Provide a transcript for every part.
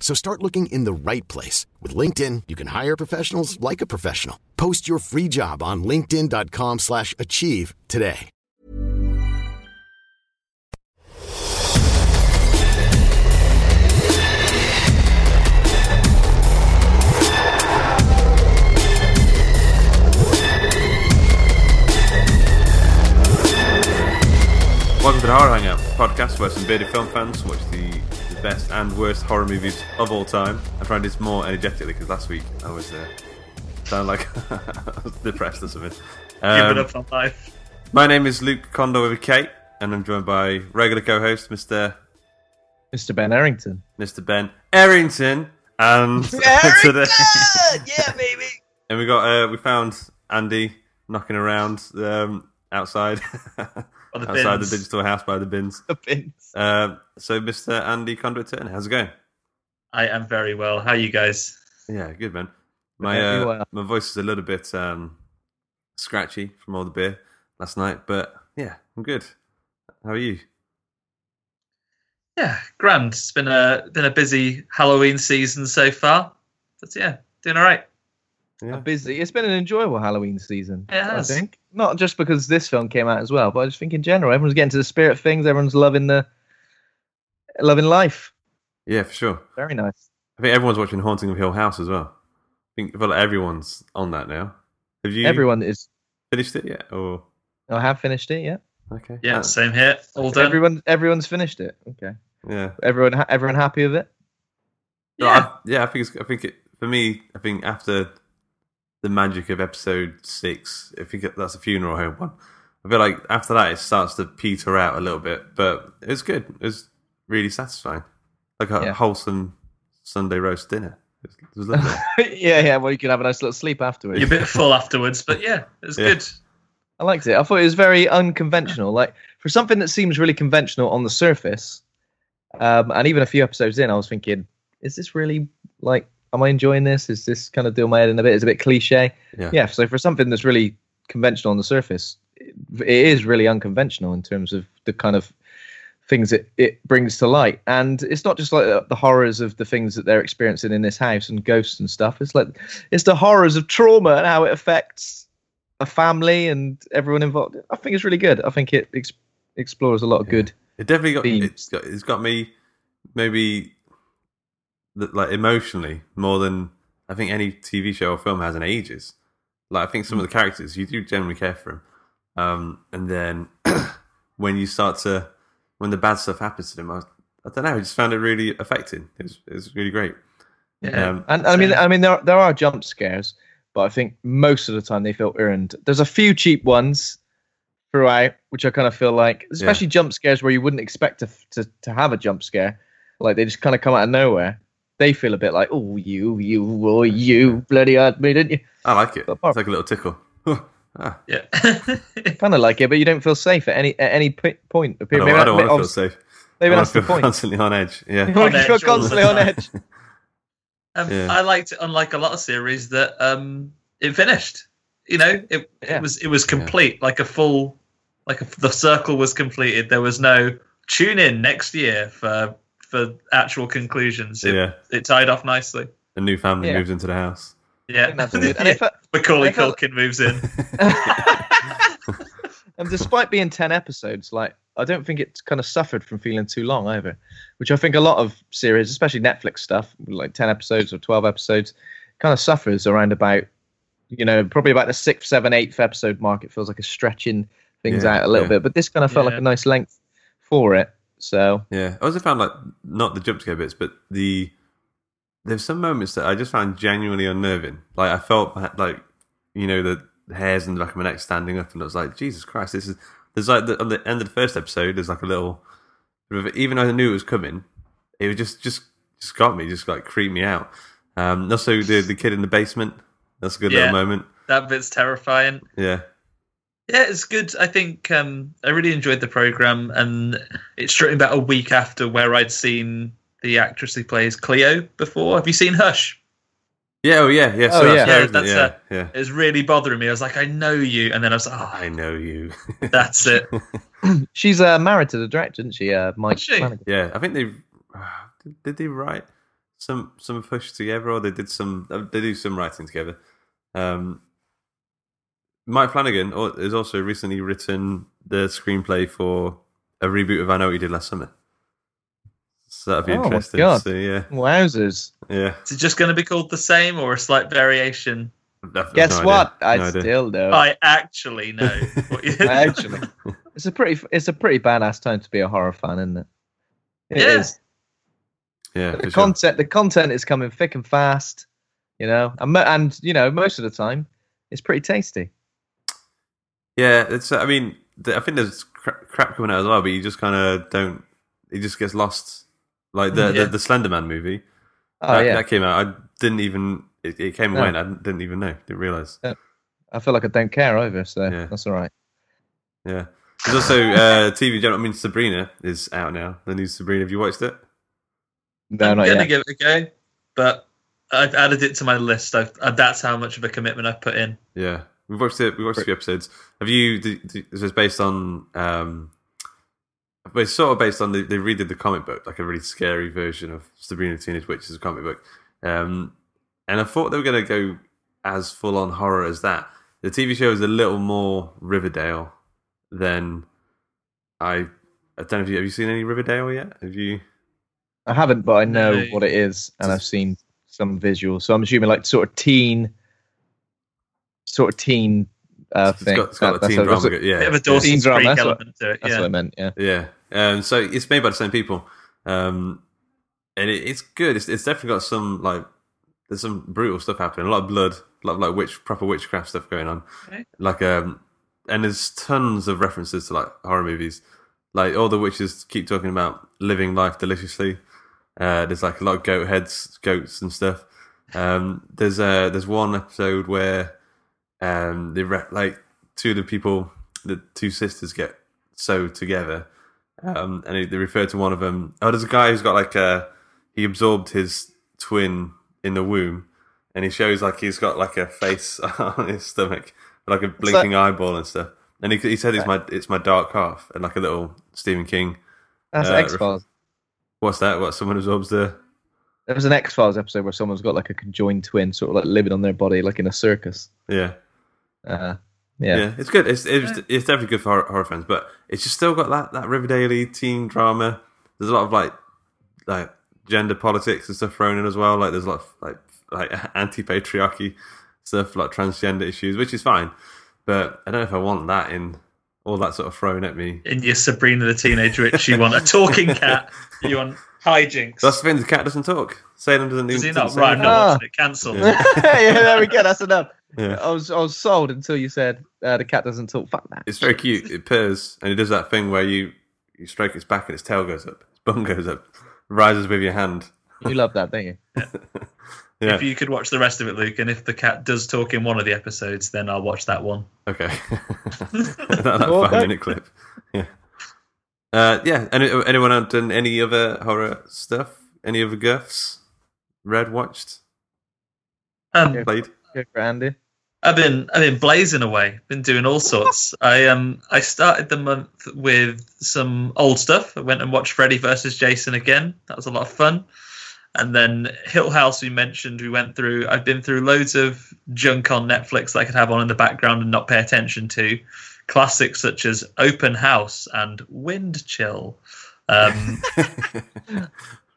So start looking in the right place. With LinkedIn, you can hire professionals like a professional. Post your free job on linkedin.com slash achieve today. Welcome to the Horror Hangout podcast where some bearded film fans watch the, the best and worst horror movies of all time. I'm tried this more energetically because last week I was uh, sound like I was depressed or something. Give Um, it up on life. my name is Luke Condor with Kate, and I'm joined by regular co-host Mr. Mr. Ben Errington. Mr. Ben Errington, and today, yeah, baby. and we got uh, we found Andy knocking around um, outside On the outside bins. the digital house by the bins. Uh, so, Mr. Andy Conduit Turner, how's it going? I am very well. How are you guys? Yeah, good man. My uh, my voice is a little bit um, scratchy from all the beer last night, but yeah, I'm good. How are you? Yeah, grand. It's been a been a busy Halloween season so far, but yeah, doing all right. Yeah. Busy. It's been an enjoyable Halloween season. It has. I think not just because this film came out as well, but I just think in general, everyone's getting to the spirit of things. Everyone's loving the loving life. Yeah, for sure. Very nice. I think everyone's watching Haunting of Hill House as well. I think I feel like everyone's on that now. Have you Everyone is. finished it yet? Or I have finished it. Yeah. okay, Yeah, Uh, same here. All done. Everyone. Everyone's finished it. Okay. yeah. Everyone. Everyone happy with it. No, yeah. I, yeah, I think it's, I think it, for me, I think after the magic of episode six, I think it, that's a funeral home one. I feel like after that it starts to peter out a little bit, but it's good. It's really satisfying, like a Yeah. wholesome Sunday roast dinner. It was, it was yeah. Yeah. Well, you can have a nice little sleep afterwards. You're a bit full afterwards, but yeah, it's Yeah. good. I liked it. I thought it was very unconventional. Like for something that seems really conventional on the surface, um, and even a few episodes in, I was thinking, is this really like? Am I enjoying this? Is this kind of doing my head in a bit? Is it a bit cliche? Yeah. Yeah. So for something that's really conventional on the surface, it, it is really unconventional in terms of the kind of things it, it brings to light. And it's not just like the, horrors of the things that they're experiencing in this house and ghosts and stuff. It's like it's the horrors of trauma and how it affects a family and everyone involved. I think it's really good. I think it ex- explores a lot of good. It definitely got it's got it's got me maybe like emotionally more than I think any TV show or film has in ages. Like I think some of the characters you do generally care for them, um, and then when you start to when the bad stuff happens to them, I, I don't know. I just found it really affecting. It was, it was really great. Yeah. Um, And I mean, I mean, there there are jump scares, but I think most of the time they feel earned. There's a few cheap ones throughout, which I kind of feel like, especially jump scares where you wouldn't expect to to to have a jump scare, like they just kind of come out of nowhere. They feel a bit like, oh, you, you, oh, you, bloody hurt me, didn't you? I like it. But apart- It's like a little tickle. ah, Yeah. Kind of like it, but you don't feel safe at any at any p- point. I don't, I don't want to feel safe. Maybe I want that's to the point. constantly on edge. Yeah. You want to On edge all the constantly on edge. Um, Yeah. I liked it, unlike a lot of series, that um, it finished. You know, it, Yeah. it was it was complete, like a full, like a, the circle was completed. There was no tune in next year for for actual conclusions. It, Yeah. it tied off nicely. A new family Yeah. moves into the house. Yeah, think that's good. And, if, Macaulay I felt- Culkin moves in. and despite being 10 episodes, like, I don't think it's kind of suffered from feeling too long either, which I think a lot of series, especially Netflix stuff, like 10 episodes or 12 episodes, kind of suffers around about, you know, probably about the sixth, seventh, eighth episode mark. It feels like it's stretching things Yeah, out a little yeah. bit, but this kind of felt like a nice length for it. So, Yeah, I also found like not the jump scare bits, but the there's some moments that I just found genuinely unnerving. Like I felt like you know the hairs in the back of my neck standing up, and I was like, Jesus Christ, this is. There's like the, on the end of the first episode, there's like a little, even though I knew it was coming, it was just just just got me, just like creeped me out. Um, and also the the kid in the basement, that's a good Yeah. little moment. that bit's terrifying. Yeah, Yeah, it's good. I think um, I really enjoyed the program, and it struck me about a week after where I'd seen the actress who plays Cleo before. Have you seen Hush? yeah, oh yeah, yeah. So Oh, that's yeah. her, Yeah, isn't it? that's yeah, her. yeah. It was really bothering me. I was like, I know you, and then I was like, oh, I know you. that's it. she's uh, married to the director, isn't she? Uh, Mike she? Yeah, I think they did, did they write some some push together, or they did some uh, they do some writing together. Um, Mike Flanagan al- has also recently written the screenplay for a reboot of I Know What You Did Last Summer. So that'd be Oh interesting. God. So yeah, Wowzers. yeah. Is it just going to be called the same or a slight variation? I've- I've Guess no idea. what? I No idea. still know. I actually know. I actually, it's a pretty, it's a pretty badass time to be a horror fan, isn't it? It Yeah. is. Yeah, The for sure. content, the content is coming thick and fast, you know, and and you know, most of the time, it's pretty tasty. Yeah, it's. I mean, th- I think there's cra- crap coming out as well, but you just kind of don't. It just gets lost. Like the, Yeah. the the Slender Man movie. Oh that, yeah, that came out. I didn't even. It, it came No. away, and I didn't, didn't even know. Didn't realize. I feel like I don't care either, so Yeah. that's all right. Yeah. There's also uh, TV. channel- I mean, Sabrina is out now. The new Sabrina. Have you watched it? No, I'm not gonna yet. give it a go, but I've added it to my list. I've, uh, that's how much of a commitment I've put in. Yeah, we watched it. We watched a few episodes. Have you? d- d- This was based on. um but it's sort of based on the, they redid the comic book, like a really scary version of Sabrina the Teenage Witch as a comic book. Um, and I thought they were going to go as full on horror as that. The TV show is a little more Riverdale than I. I don't know if you have you seen any Riverdale yet. Have you? I haven't, but I know No. what it is, and I've seen some visuals. So I'm assuming like sort of teen, sort of teen uh, It's thing. got, it's got That- a teen that's drama. what- Yeah, Bit of a yeah. Dawson's Teen drama, Creek that's what- element to it. That's Yeah. what I meant. Yeah. Yeah. Um, so it's made by the same people, um, and it, it's good. It's, it's definitely got some like there's some brutal stuff happening. A lot of blood, a lot of like witch proper witchcraft stuff going on. Okay. Like um, and there's tons of references to like horror movies. Like all the witches keep talking about living life deliciously. Uh, there's like a lot of goat heads, goats and stuff. Um, there's uh, there's one episode where um, they re- like two of the people, the two sisters get sewed together, um, and they- refer to one of them. Oh, there's a guy who's got like a he absorbed his twin in the womb, and he shows like he's got like a face on his stomach, like a blinking eyeball and stuff. And he, he said it's my it's my dark half, and like a little Stephen King. That's Uh, X Files. What's that? What someone absorbs the There was an X Files episode where someone's got like a conjoined twin, sort of like living on their body, like in a circus. yeah. Uh, Yeah, yeah. it's good. It's, it's it's definitely good for horror, horror fans, but it's just still got that that Riverdale teen drama. There's a lot of like like gender politics and stuff thrown in as well. Like there's a lot of like like anti patriarchy stuff, like transgender issues, which is fine. But I don't know if I want that in all that sort of thrown at me. In your Sabrina the Teenage Witch, you want a talking cat. You want hijinks. That's the thing. The cat doesn't talk. Salem doesn't. Does even- he not? doesn't Right, I'm anything. not Ah. watching it. Cancel. Yeah. yeah, there we go. That's enough. Yeah. I was I was sold until you said uh, the cat doesn't talk. Fuck that. It's very cute. It purrs and it does that thing where you you stroke its back and its tail goes up, its bum goes up, rises with your hand. You love that, don't you? Yeah. If you could watch the rest of it, Luke, and if the cat does talk in one of the episodes, then I'll watch that one. Okay. that, that Okay. five minute clip. Yeah. Uh, yeah. Any, anyone out done any other horror stuff? Any other guffs? Read, watched, Um, played? Go for Andy. I've been I've been blazing away, been doing all sorts. I um I started the month with some old stuff. I went and watched Freddy versus Jason again. That was a lot of fun. And then Hill House we mentioned we went through. I've been through loads of junk on Netflix that I could have on in the background and not pay attention to. Classics such as Open House and Wind Chill. Um,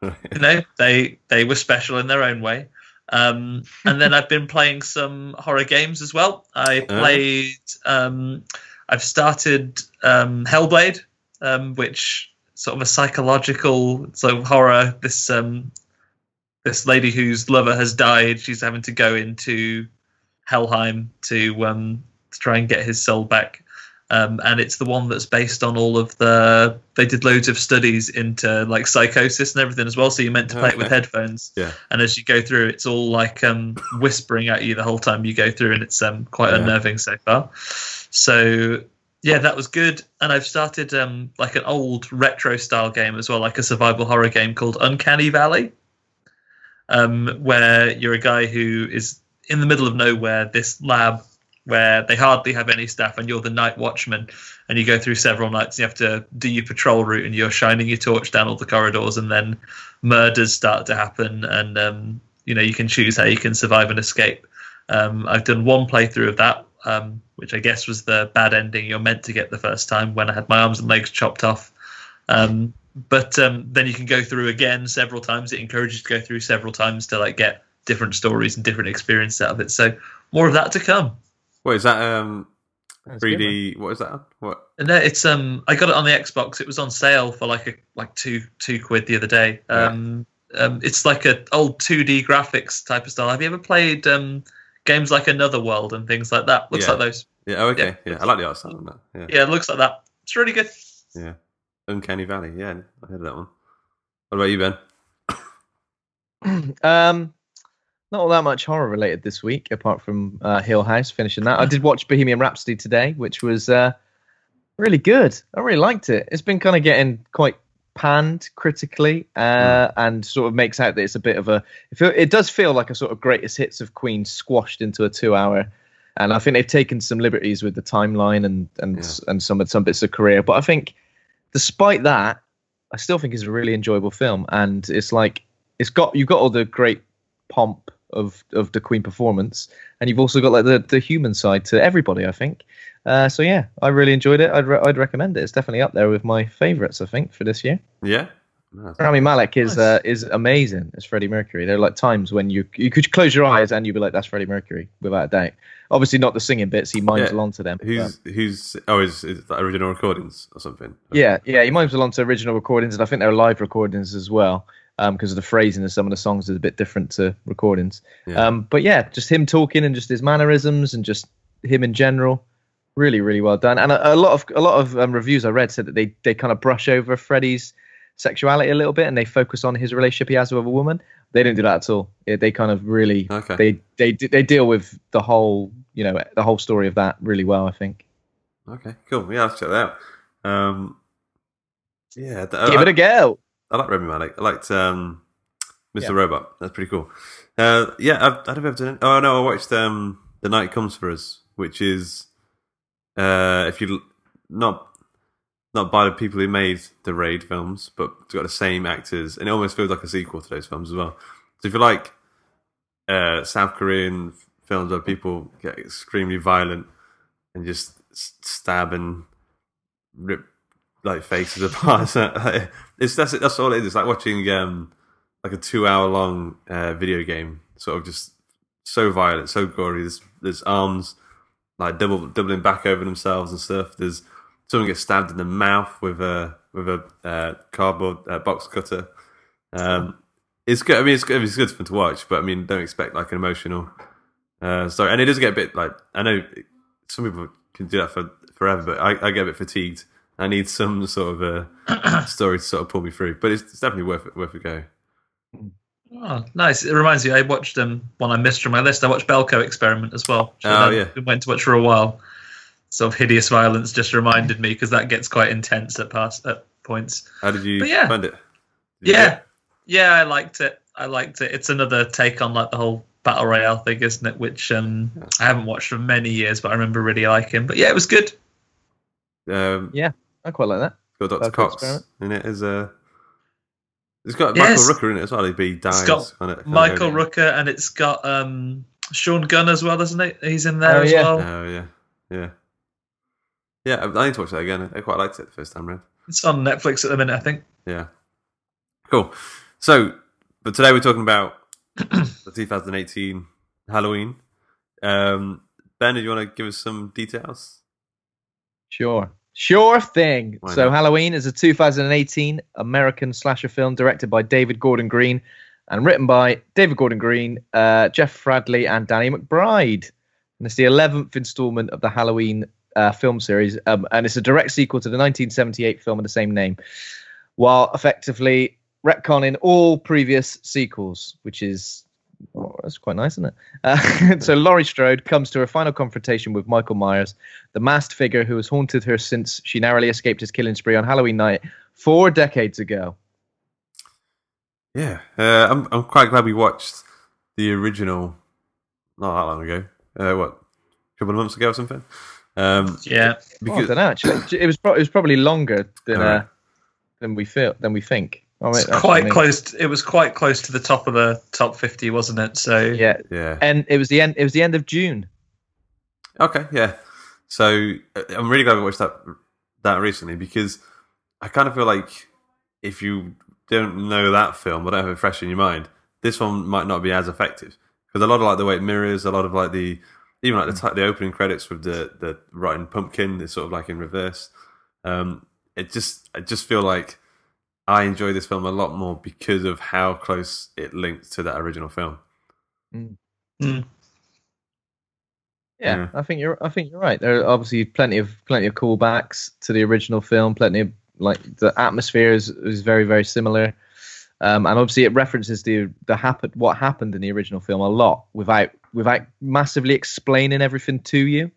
you know, they they were special in their own way. Um, and then I've been playing some horror games as well. I played. Um, I've started um, Hellblade, um, which sort of a psychological sort of horror. This um, this lady whose lover has died. She's having to go into Helheim to um, to try and get his soul back. Um, and it's the one that's based on all of the. They did loads of studies into like psychosis and everything as well. So you're meant to play it with headphones. Yeah. And as you go through, it's all like um, whispering at you the whole time you go through, and it's um, quite Yeah. unnerving so far. So yeah, that was good. And I've started um, like an old retro style game as well, like a survival horror game called Uncanny Valley, um, where you're a guy who is in the middle of nowhere, this lab where they hardly have any staff, and you're the night watchman, and you go through several nights. And you have to do your patrol route, and you're shining your torch down all the corridors, and then murders start to happen, and um, you know you can choose how you can survive and escape. Um, I've done one playthrough of that, um, which I guess was the bad ending you're meant to get the first time when I had my arms and legs chopped off. Um, but um, then you can go through again several times. It encourages you to go through several times to like get different stories and different experience out of it. So more of that to come. What is that? Um, That's good, man. 3D. What is that? What? And uh, it's um, I got it on the Xbox. It was on sale for like a like two two quid the other day. Um, um, it's like a old two D graphics type of style. Have you ever played um games like Another World and things like that? Looks Yeah. like those. Yeah. Oh, okay. Yeah. Yeah. I like the art style on that. Yeah. Yeah, it looks like that. It's really good. Yeah. Uncanny Valley. Yeah. I heard of that one. What about you, Ben? Um, not all that much horror related this week, apart from uh, Hill House finishing that. I did watch Bohemian Rhapsody today, which was uh, really good. I really liked it. It's been kind of getting quite panned critically, uh, and sort of makes out that it's a bit of a. It, feel, it does feel like a sort of greatest hits of Queen squashed into a two-hour. And I think they've taken some liberties with the timeline and and Yeah. and some some bits of career. But I think, despite that, I still think it's a really enjoyable film, and it's like it's got you've got all the great pomp of of the Queen performance, and you've also got like the the human side to everybody. I think. Uh, so yeah, I really enjoyed it. I'd re- I'd recommend it. It's definitely up there with my favourites. I think for this year. Yeah. Nice. Rami Malek is Nice. uh, is amazing as Freddie Mercury. There are like times when you you could close your eyes and you'd be like, "That's Freddie Mercury," without a doubt. Obviously, not the singing bits. He mimes Yeah. along to them. but- Who's who's? Oh, is, is that original recordings or something? yeah, yeah, he mimes along to original recordings, and I think there are live recordings as well, because of the phrasing of some of the songs is a bit different to recordings. Yeah. Um, but yeah, just him talking and just his mannerisms and just him in general, really, really well done. And a, a lot of a lot of um, reviews I read said that they they kind of brush over Freddie's sexuality a little bit and they focus on his relationship he has with a woman. They didn't do that at all. It, they kind of really Okay. they they they deal with the whole you know the whole story of that really well. I think. Okay. Cool. Yeah, I'll check that out. Um, yeah. th- Give I, it a go. I like Rami Malek. I liked um, Mr. Yeah. Robot. That's pretty cool. Uh, yeah, I've, I've ever done. Oh no, I watched um, The Night Comes for Us, which is uh, if you not not by the people who made the Raid films, but it's got the same actors, and it almost feels like a sequel to those films as well. So if you like uh, South Korean films where people get extremely violent and just stab and rip like faces apart, so, it's that's that's all it is. Like watching um, like a two-hour long uh, video game, sort of just so violent, so gory. There's there's arms like double doubling back over themselves and stuff. There's someone gets stabbed in the mouth with a with a uh, cardboard uh, box cutter. Um, it's good. I mean, it's good. It's good fun to watch, but I mean, don't expect like an emotional uh, story. And it does get a bit like I know some people can do that for forever, but I, I get a bit fatigued. I need some sort of a story to sort of pull me through, but it's, it's definitely worth it, worth a go. Oh, nice. It reminds me, I watched um, one I missed from my list. I watched Belko Experiment as well. which Oh, then yeah. Went to watch for a while. Sort of hideous violence just reminded me because that gets quite intense at past at points. How did you But yeah. find it? Did Yeah, get- yeah, I liked it. I liked it. It's another take on like the whole battle royale thing, isn't it? Which um, I haven't watched for many years, but I remember really liking. But yeah, it was good. Um, Yeah, I quite like that. got Dr. Cox experiment. in it as a. It's got Yes. Michael Rooker in it as well. He'd be dies. It's got on it. Michael Rooker, and it's got um, Sean Gunn as well, doesn't it? He's in there Oh, as yeah. well. Oh yeah, yeah, yeah. I I need to watch that again. I quite liked it the first time round. It's on Netflix at the minute, I think. Yeah, cool. So, but today we're talking about the 2018 Halloween. Um, ben, do you want to give us some details? Sure. Sure thing. Why so not? Halloween is a 2018 American slasher film directed by David Gordon Green and written by David Gordon Green, uh, Jeff Fradley, and Danny McBride. And it's the 11th installment of the Halloween uh, film series, um, and it's a direct sequel to the 1978 film of the same name, while effectively retconning all previous sequels, which is oh, that's quite nice, isn't it? Uh, so Laurie Strode comes to her final confrontation with Michael Myers, the masked figure who has haunted her since she narrowly escaped his killing spree on Halloween night four decades ago. Yeah, uh, I'm I'm quite glad we watched the original not that long ago. Uh, what, a couple of months ago or something? Um, Yeah. Oh, I because don't know. Actually, it was pro- it was probably longer than uh, than we feel than we think. Oh, wait, It's that's quite me. close. To, it was quite close to the top of the top fifty, wasn't it? So Yeah, yeah, and it was the end. It was the end of June. Okay, yeah. So uh, I'm really glad we watched that that recently because I kind of feel like if you don't know that film or don't have it fresh in your mind, this one might not be as effective because a lot of like the way it mirrors, a lot of like the even like the ti- the opening credits with the the rotten pumpkin is sort of like in reverse. Um, it just I just feel like I enjoy this film a lot more because of how close it links to that original film. Mm. Yeah, Yeah. I think you're. I think you're right. There are obviously plenty of plenty of callbacks to the original film. Plenty of like the atmosphere is is very very similar, um, and obviously it references the the happen what happened in the original film a lot without without massively explaining everything to you.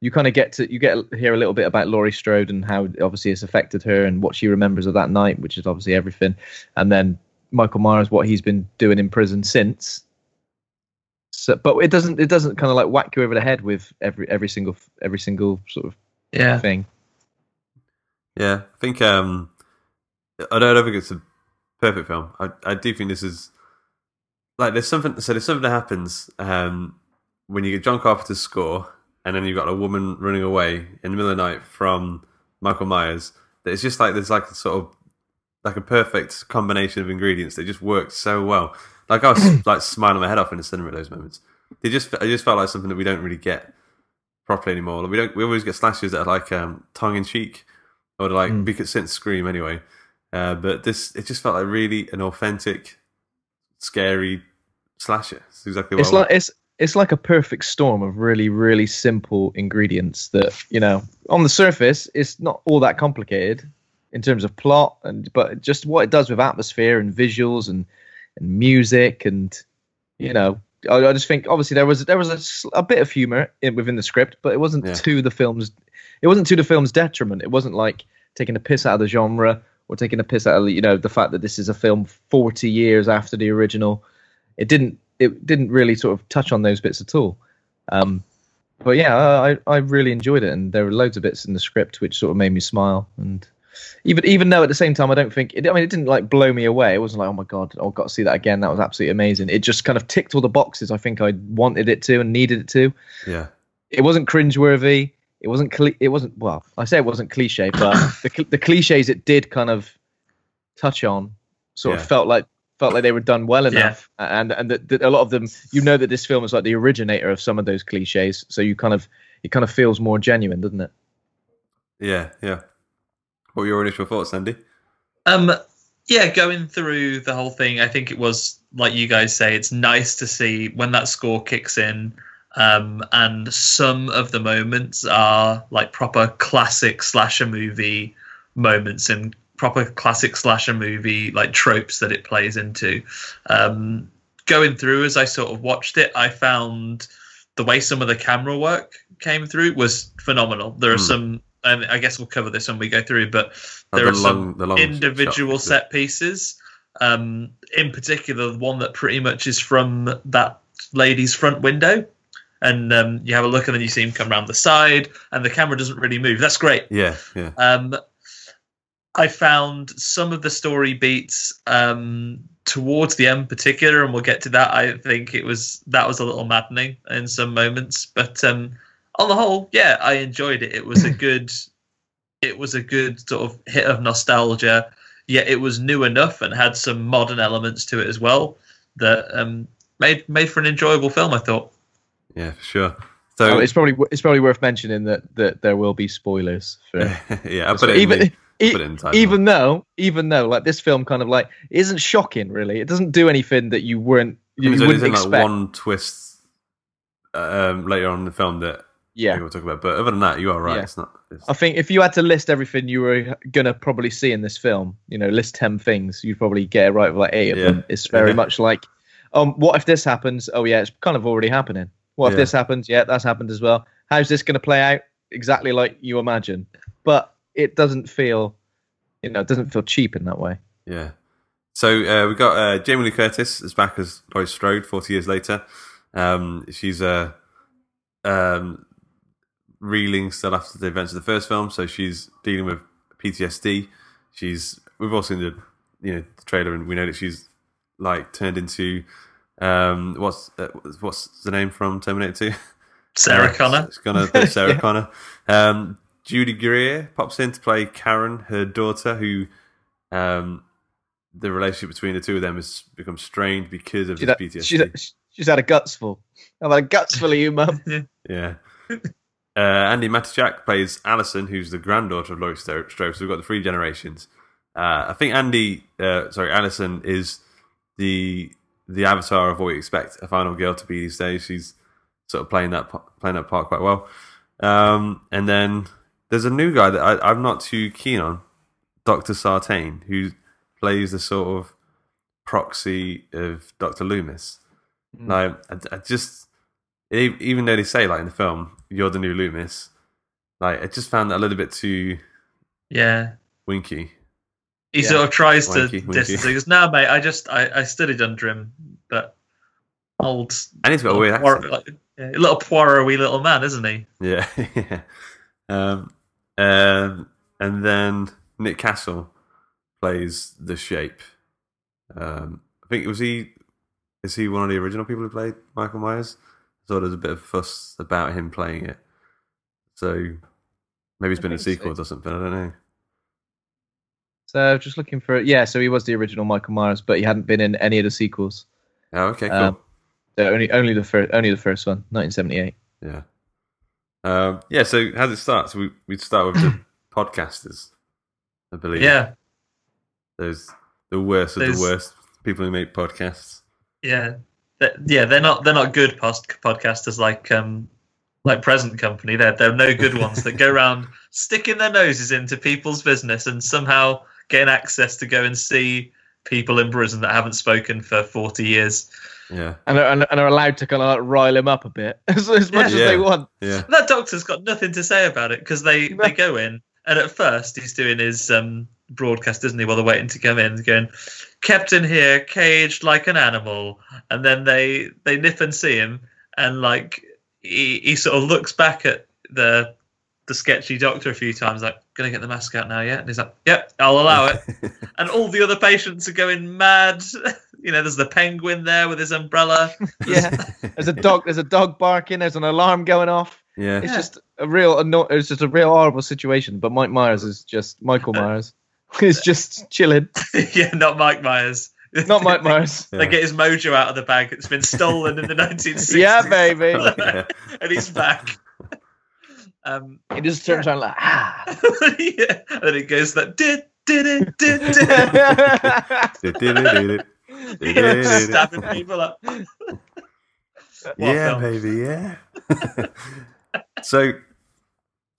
You kind of get to you get hear a little bit about Laurie Strode and how obviously it's affected her and what she remembers of that night, which is obviously everything, and then Michael Myers what he's been doing in prison since. So, but it doesn't it doesn't kind of like whack you over the head with every every single every single sort of yeah, thing. Yeah, I think um, I don't, I don't think it's a perfect film. I I do think this is like there's something. So there's something that happens um, when you get John Carpenter's score, and then you've got a woman running away in the middle of the night from Michael Myers. That it's just like there's like a sort of like a perfect combination of ingredients that just works so well. Like I was like smiling my head off in the cinema at those moments. It just it just felt like something that we don't really get properly anymore. Like, we don't we always get slashers that are like um, tongue in cheek or like Mm. because since Scream anyway. Uh, but this it just felt like really an authentic, scary slasher. It's exactly what It's I like it's it's like a perfect storm of really really simple ingredients that you know on the surface it's not all that complicated in terms of plot and but just what it does with atmosphere and visuals and and music and you know I, I just think obviously there was there was a bit of humor in, within the script but it wasn't Yeah. to the film's it wasn't to the film's detriment it wasn't like taking a piss out of the genre or taking a piss out of you know the fact that this is a film 40 years after the original it didn't it didn't really sort of touch on those bits at all um but yeah I, I really enjoyed it and there were loads of bits in the script which sort of made me smile and even even though at the same time I don't think it, I mean it didn't like blow me away. It wasn't like oh my god, I've got to see that again. That was absolutely amazing. It just kind of ticked all the boxes I think I wanted it to and needed it to. yeah, It wasn't cringeworthy. It wasn't cli it wasn't well. I say it wasn't cliche, but the the cliches it did kind of touch on sort Yeah. of felt like felt like they were done well enough, and and that, that a lot of them you know that this film is like the originator of some of those cliches, so you kind of it kind of feels more genuine, doesn't it? yeah, yeah. What were your initial thoughts, Andy? Um, yeah, going through the whole thing, I think it was like you guys say, it's nice to see when that score kicks in. Um, and some of the moments are like proper classic slasher movie moments and proper classic slasher movie like tropes that it plays into. Um, going through as I sort of watched it, I found the way some of the camera work came through was phenomenal. There are Hmm. some, and I guess we'll cover this when we go through, but Like there the are long- some the individual set pieces. Um, in particular, the one that pretty much is from that lady's front window, and um, you have a look, and then you see him come around the side, and the camera doesn't really move. That's great. Yeah, yeah. Um, I found some of the story beats um, towards the end, particular, and we'll get to that. I think it was that was a little maddening in some moments, but um, on the whole, yeah, I enjoyed it. It was a good, it was a good sort of hit of nostalgia. Yet it was new enough and had some modern elements to it as well that um, made made for an enjoyable film. I thought. Yeah, for sure. So Oh, it's probably it's probably worth mentioning that that there will be spoilers for yeah, I put it even the- e- put in even though even though like this film kind of like isn't shocking really. It doesn't do anything that you weren't you There's wouldn't only expect. like one twist um, later on in the film that yeah. we will talk about. But other than that, you are right. Yeah. It's not. It's, I think if you had to list everything you were gonna probably see in this film, you know, list ten things, you'd probably get it right with like eight of Yeah. them. It's very Yeah. much like, um, what if this happens? Oh yeah, it's kind of already happening. What if this happens? Yeah, that's happened as well. How's this gonna play out? Exactly like you imagine, but it doesn't feel, you know, it doesn't feel cheap in that way. yeah. So uh, we got uh, Jamie Lee Curtis is back as Lois Strode 40 years later. Um, she's uh, um, reeling still after the events of the first film, so she's dealing with PTSD. She's we've all seen the you know the trailer, and we know that she's like turned into um, what's uh, what's the name from Terminator 2? Sarah Connor. It's gonna be Sarah Connor. Um, Judy Greer pops in to play Karen, her daughter, who um, the relationship between the two of them has become strained because of She's this had, PTSD. she's, she's had a guts full. I've had a guts full of you, mum. Yeah. Uh, Andi Matichak plays Alison, who's the granddaughter of Laurie Strode. So we've got the three generations. Uh, I think Andy, uh, sorry, Alison is the the avatar of what we expect a final girl to be these days. She's sort of playing that playing that part quite well. Um, and then there's a new guy that I, I'm not too keen on, Doctor Sartain, who plays the sort of proxy of Doctor Loomis. Like, I, I just even though they say like in the film you're the new Loomis, like I just found that a little bit too Yeah. winky. He Yeah. sort of tries to Wanky, wanky. distance. He goes, "No, mate, I just I, I studied under him, but old And he's got a weird Poir- accent. like, yeah, a little Poirot-y little man, isn't he? Yeah, yeah. Um, um, and then Nick Castle plays the Shape. Um, I think was he is he one of the original people who played Michael Myers? So there's a bit of fuss about him playing it. So maybe it's I been a think so. sequel or something. I don't know. So just looking for yeah. So he was the original Michael Myers, but he hadn't been in any of the sequels. Oh, okay, cool. Um, So only only the first only the first one, 1978. Yeah. Um, yeah, so how does it start? So we, we'd start with the podcasters, I believe. Yeah, Those the worst of Those- the worst people who make podcasts. yeah, Th- yeah. They're not they're not good post- podcasters like um like present company. They're they're no good ones that go around sticking their noses into people's business and somehow gain access to go and see people in prison that haven't spoken for forty years. Yeah. And are, and and are allowed to kind of like rile him up a bit as, as much as Yeah. they want. Yeah. That doctor's got nothing to say about it because they, No. they go in and at first he's doing his um, broadcast, isn't he? While they're waiting to come in, going, kept in here, caged like an animal, and then they they nip and see him, and like he, he sort of looks back at the the sketchy doctor a few times, like, gonna get the mask out now, yeah? And he's like, yep, I'll allow it. and all the other patients are going mad. you know, there's the penguin there with his umbrella. Yeah. There's a dog. There's a dog barking. There's an alarm going off. Yeah. It's Yeah. just a real. It's just a real horrible situation. But Mike Myers is just Michael uh, Myers. He's just chilling. yeah, not Mike Myers. Not Mike Myers. They get his mojo out of the bag. It's been stolen in the 1960s. Yeah, baby. And he's back. Um, He just turns around like ah. yeah. And then it goes that did did it did did stabbing people up. What yeah, film. baby, yeah. so,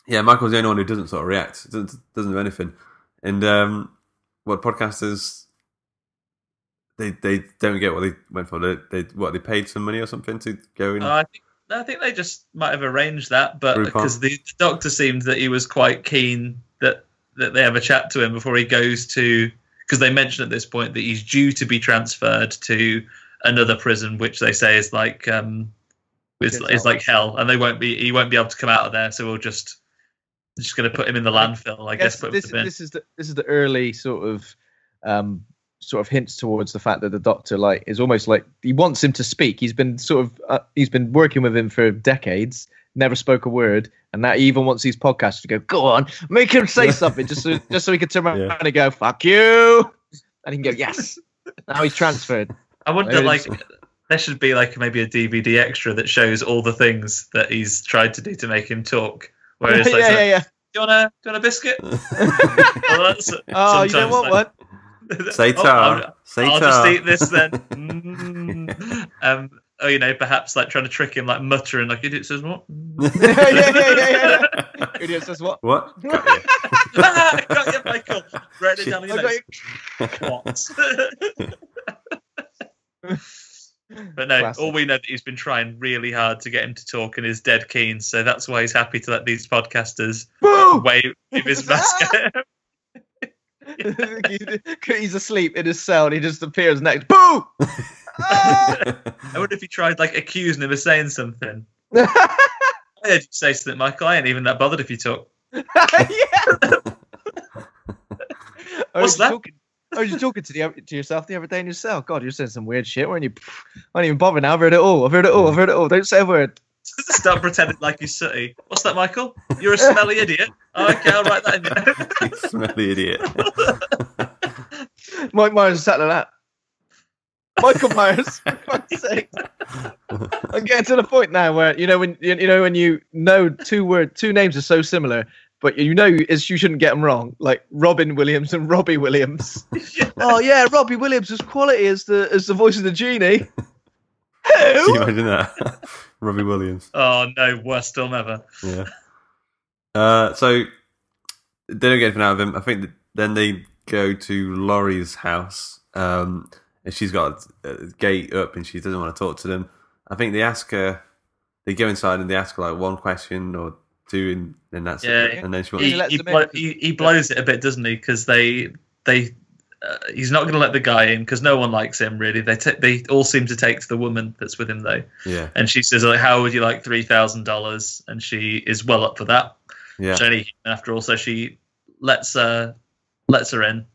yeah, Michael's the only one who doesn't sort of react, doesn't, doesn't do anything. And um, what podcasters, they they don't get what they went for. They, they what they paid some money or something to go in. Uh, I think I think they just might have arranged that, but Groupon. because the, the doctor seemed that he was quite keen that that they have a chat to him before he goes to because they mention at this point that he's due to be transferred to another prison, which they say is like um, is, is hell. like hell, and they won't be he won't be able to come out of there. So we'll just just going to put him in the landfill, I guess. Yes, Put this, in the bin. this is the this is the early sort of um, sort of hints towards the fact that the doctor like is almost like he wants him to speak. He's been sort of uh, he's been working with him for decades, never spoke a word, and now he even wants these podcasts to go. Go on, make him say something, just so just so he can turn around Yeah. and go fuck you, and he can go yes. now he's transferred. I wonder, Maybe like, it's- there should be like maybe a DVD extra that shows all the things that he's tried to do to make him talk. Whereas, yeah, like, yeah, yeah. do you want a do you want a biscuit? Well, that's- Oh, you don't want like- one? Say Oh, tar. I'll, Say I'll tar. just eat this then. Mm. Um, or you know, perhaps like trying to trick him, like muttering, like idiot says what? yeah, yeah, yeah, yeah. Idiot says what? What? Got Ah, got you, Michael. Right down your I nose. What? But no, Classic. all we know that he's been trying really hard to get him to talk and is dead keen. So that's why he's happy to let these podcasters Boo! wave wave his mask. He's asleep in his cell and he just appears next. Boo! Ah! I wonder if he tried like accusing him of saying something. I heard you say something, Michael. I ain't even that bothered if you talk. yeah. What's that? Talking, I was talking to, the, to yourself the other day in your cell. God, you're saying some weird shit, weren't you? I don't even bother now. I've heard it all. I've heard it all. I've heard it all. Don't say a word. Start pretending like you're sooty. What's that, Michael? You're a smelly idiot. Oh, okay, I'll write that in there. Smelly idiot. Mike Myers sat like that. Michael Myers, for fuck's sake. I'm getting to the point now where you know when you, you know when you know two word two names are so similar, but you know is you shouldn't get them wrong, like Robin Williams and Robbie Williams. Oh yeah, Robbie Williams is quality as the as the voice of the genie. Can you Who? imagine that? Robbie Williams. Oh no, worst film ever. Yeah. Uh, so they don't get anything out of him. I think that then they go to Laurie's house, um, and she's got a gate up, and she doesn't want to talk to them. I think they ask her. They go inside and they ask her like one question or two, and then that's it. Yeah. And then she He He, wants. lets he, them in. blo- he, he blows it a bit, doesn't he? Because they they uh, he's not going to let the guy in because no one likes him really. They ta they all seem to take to the woman that's with him though, Yeah, and she says like, "How would you like three thousand dollars?" And she is well up for that. yeah, human after all, so she lets her lets her in,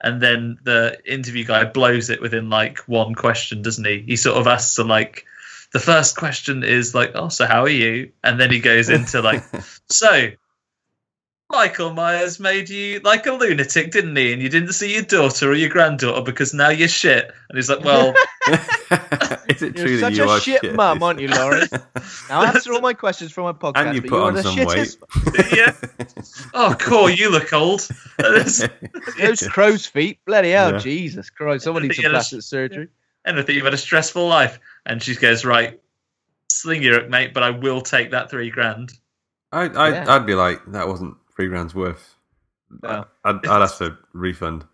and then the interview guy blows it within like one question, doesn't he? He sort of asks her like, the first question is like, "Oh, so how are you?" And then he goes into like, "So." Michael Myers made you like a lunatic, didn't he? And you didn't see your daughter or your granddaughter because now you're shit. And he's like, "Well, Is it true You're that such you a are shit mum, aren't you, Laurie? Now answer all my questions from my podcast. and you put you on some shittest. weight. yeah. Oh, cool, you look old." Those crow's feet, bloody hell, Yeah. Jesus Christ! Someone needs some Yeah, that's- plastic surgery. and I think you've had a stressful life. And she goes, right, sling your hook, mate, but I will take that three grand. I, I, Yeah. I'd be like, that wasn't three grand's worth. No. I'd, I'd ask for refund.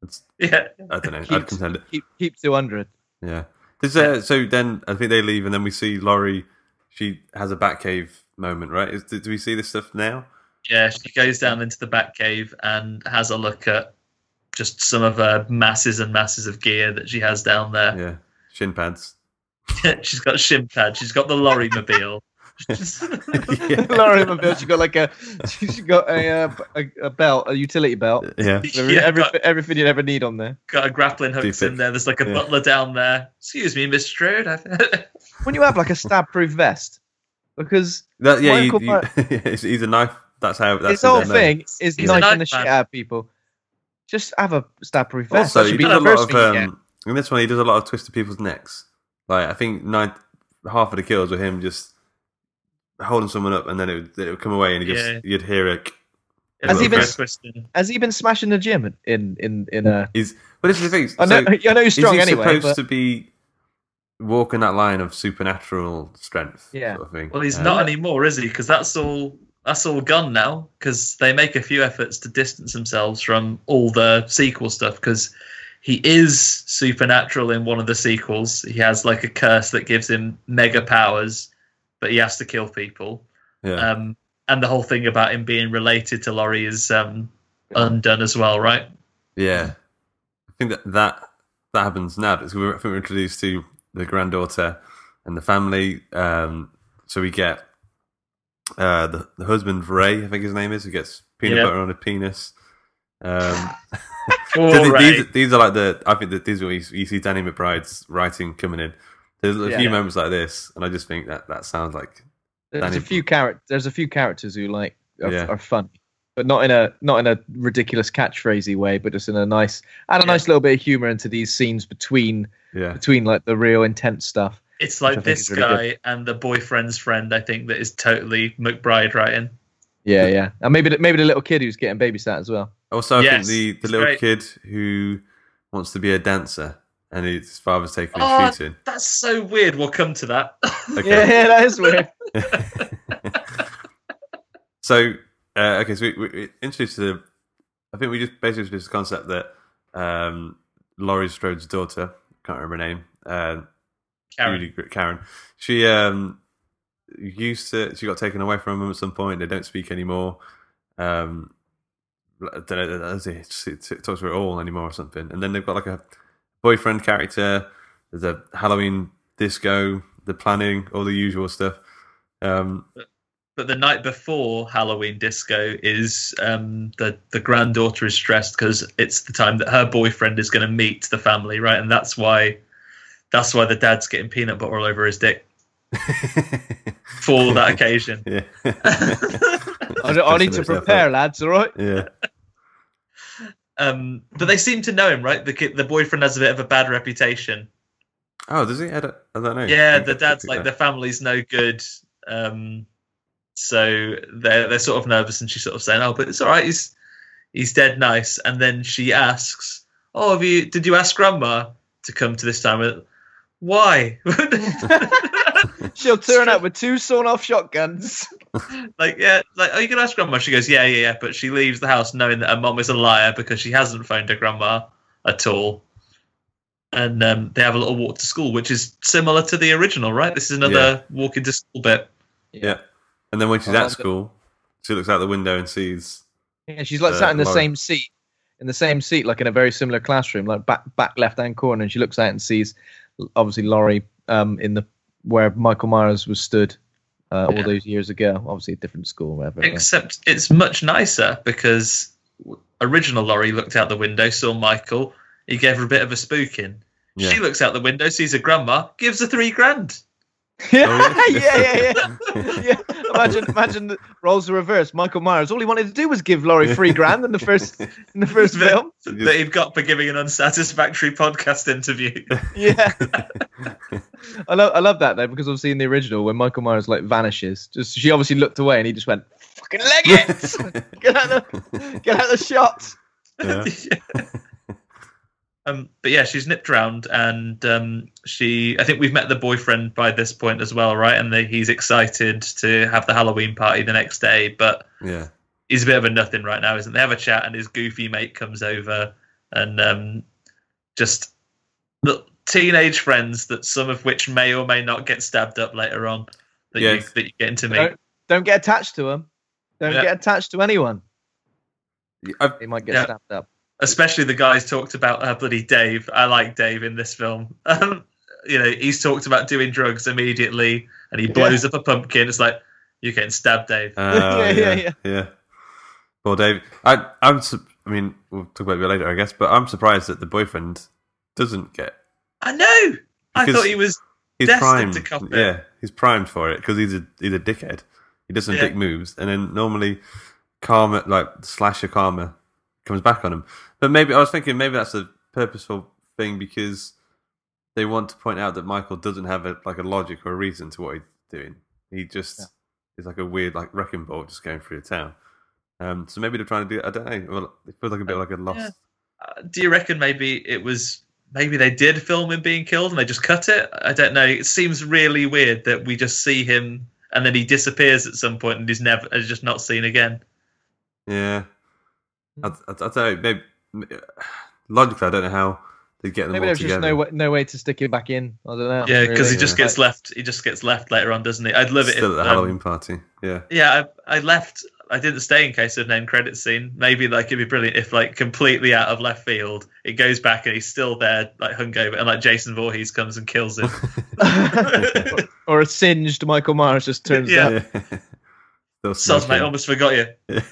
It's, Yeah. I don't know. I'd contend it. keep, keep two hundred. Yeah. Uh, so then I think they leave, and then we see Laurie. She has a Batcave moment, right? Is, do, do we see this stuff now? Yeah, she goes down into the Batcave and has a look at just some of her masses and masses of gear that she has down there. Yeah. Shin pads. she's got shin pads. she's got the Laurie mobile. yeah. Laurie Mobile, she got like a, she got a, uh, a a belt, a utility belt. Yeah. Every, Yeah, every, got- everything you'd ever need on there. got a grappling hook in there. There's like a Yeah. butler down there. Excuse me, Miss Strode. When you have like a stab-proof vest, because That, yeah, you, you, Myers- he's, he's a knife. That's how. That's his who whole they know. thing is He's a knifing the shit out of people. Just have a stab-proof vest. Also, that he should be does a lot of. thing you get. Um, in this one, he does a lot of twisted people's necks. Like I think nine, half of the kills were him just holding someone up, and then it would, it would come away, and he just Yeah. you'd hear it. Has he been- Has he been smashing the gym in in in a? Uh, he's but this is the thing. I know, so I know he's strong is he anyway. supposed But to be walking that line of supernatural strength? Yeah. Sort of thing. Well, he's not anymore, is he? Because that's all that's all gone now. Because they make a few efforts to distance themselves from all the sequel stuff. Because he is supernatural in one of the sequels. He has like a curse that gives him mega powers, but he has to kill people. Yeah. Um, and the whole thing about him being related to Laurie is um, undone as well, right? Yeah, I think that that that happens now. Because we're, I think we're introduced to the granddaughter and the family. Um, so we get uh, the the husband Ray, I think his name is, who gets peanut Yeah. butter on a penis. Um, so th- these, these are like the. I think that these are you see Danny McBride's writing coming in. There's a Yeah. few moments like this, and I just think that that sounds like There's Danny- a few characters. There's a few characters who like are, Yeah. are funny, but not in a not in a ridiculous catchphrasey way, but just in a nice add a Yeah. nice little bit of humor into these scenes between yeah, between like the real intense stuff. It's like this is really guy and the boyfriend's friend. I think that is totally McBride writing. Yeah, yeah, and maybe the, maybe the little kid who's getting babysat as well. Also, I Yes, think the, the little great. kid who wants to be a dancer and his father's taking him Oh, shooting. That's so weird. We'll come to that. Okay. Yeah, yeah, that is weird. so, uh, okay, so we, we we introduced the. I think we just basically introduced the concept that um, Laurie Strode's daughter, can't remember her name, uh, Karen. Judy Karen, she um, used to. She got taken away from him at some point. They don't speak anymore. Um, I don't know. Does he t- t- talk to her at all anymore or something? And then they've got like a boyfriend character. There's a Halloween disco. The planning, all the usual stuff. Um, But the night before Halloween disco is um, the the granddaughter is stressed because it's the time that her boyfriend is going to meet the family, right? And that's why that's why the dad's getting peanut butter all over his dick for that occasion. yeah. I, I need to prepare, up. lads. All right. Yeah. Um, but they seem to know him, right? The kid, the boyfriend has a bit of a bad reputation. Oh, does he? I don't, I don't know. Yeah, the dad's like the family's no good. Um, so they're they're sort of nervous, and she's sort of saying, "Oh, but it's all right. He's he's dead nice." And then she asks, "Oh, have you? Did you ask Grandma to come to this time?" Why? She'll turn up with two sawn-off shotguns. like, yeah, like, oh, you can ask Grandma. She goes, "Yeah, yeah, yeah," but she leaves the house knowing that her mom is a liar because she hasn't phoned her grandma at all. And um, they have a little walk to school, which is similar to the original, right? This is another walk into school bit. Yeah. And then when she's I at like it. school, she looks out the window and sees. Yeah, she's like Uh, sat in the Laurie. same seat, in the same seat, like in a very similar classroom, like back back left hand corner, and she looks out and sees, obviously Laurie, um, in the where Michael Myers was stood, uh, all Yeah. those years ago. Obviously, a different school, whatever. but- Except it's much nicer because original Laurie looked out the window, saw Michael, he gave her a bit of a spooking. Yeah. She looks out the window, sees her grandma, gives her three grand. yeah, Oh, yeah. yeah, yeah, yeah. Imagine, imagine the roles are reversed. Michael Myers, all he wanted to do was give Laurie three grand in the first in the first film. that he'd got for giving an unsatisfactory podcast interview. Yeah, I love I love that though because obviously in the original when Michael Myers like vanishes, just she obviously looked away and he just went fucking leg it, get out the get out the shot. Yeah. Um, but yeah, she's nipped round, and um, she. I think we've met the boyfriend by this point as well, right? And the, he's excited to have the Halloween party the next day, but Yeah. he's a bit of a nothing right now, isn't? They have a chat, and his goofy mate comes over, and um, just the teenage friends that some of which may or may not get stabbed up later on. That you Yes. that you get into me. Don't, don't get attached to them. Don't Yeah. get attached to anyone. I've, He might get Yeah. stabbed up. Especially the guys talked about uh, bloody Dave. I like Dave in this film. Um, you know, he's talked about doing drugs immediately, and he blows up a pumpkin. It's like you're getting stabbed, Dave. oh, Yeah, yeah, yeah, yeah, Well, Dave, I, I'm. su- I mean, we'll talk about it later, I guess. But I'm surprised that the boyfriend doesn't get. I know. I thought he was. He's Destined primed. to cop it. Yeah, he's primed for it because he's a he's a dickhead. He does some Yeah. dick moves, and then normally karma, like slasher karma, comes back on him. But maybe I was thinking maybe that's a purposeful thing because they want to point out that Michael doesn't have a like a logic or a reason to what he's doing. He just Yeah. is like a weird like wrecking ball just going through the town. Um, so maybe they're trying to do. I don't know. Well, it feels like a bit like a lost. Yeah. Uh, do you reckon maybe it was maybe they did film him being killed and they just cut it? I don't know. It seems really weird that we just see him and then he disappears at some point and he's never is just not seen again. Yeah, I, I, I don't know. Maybe logically, I don't know how they get them Maybe all there's together. just no way, no way to stick it back in. I don't know. Yeah, because really. he just Yeah. gets left. He just gets left later on, doesn't he? I'd love it. Still at the um, Halloween party. Yeah. Yeah, I, I left. I didn't stay in case of an end credit scene. Maybe like it'd be brilliant if like completely out of left field, it goes back and he's still there, like hungover, and like Jason Voorhees comes and kills him. or a singed Michael Myers just turns Yeah. up. Yeah. Still Soz, mate, almost forgot you.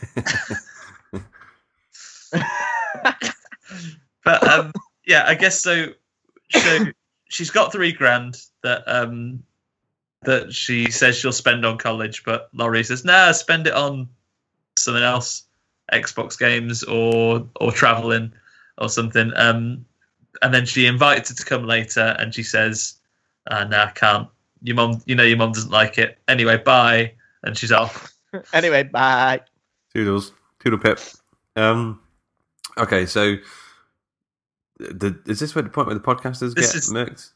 But um, yeah, I guess so. So she's got three grand that um that she says she'll spend on college, but Laurie says, "Nah, spend it on something else, Xbox games or or traveling or something." Um, and then she invites her to come later, and she says, uh, "Nah, I can't. Your mom, you know, your mom doesn't like it. Anyway, bye." And she's off. anyway, bye. Toodles. Toodle pip. Um, okay, so the, is this where the point where the podcasters This get is- murked?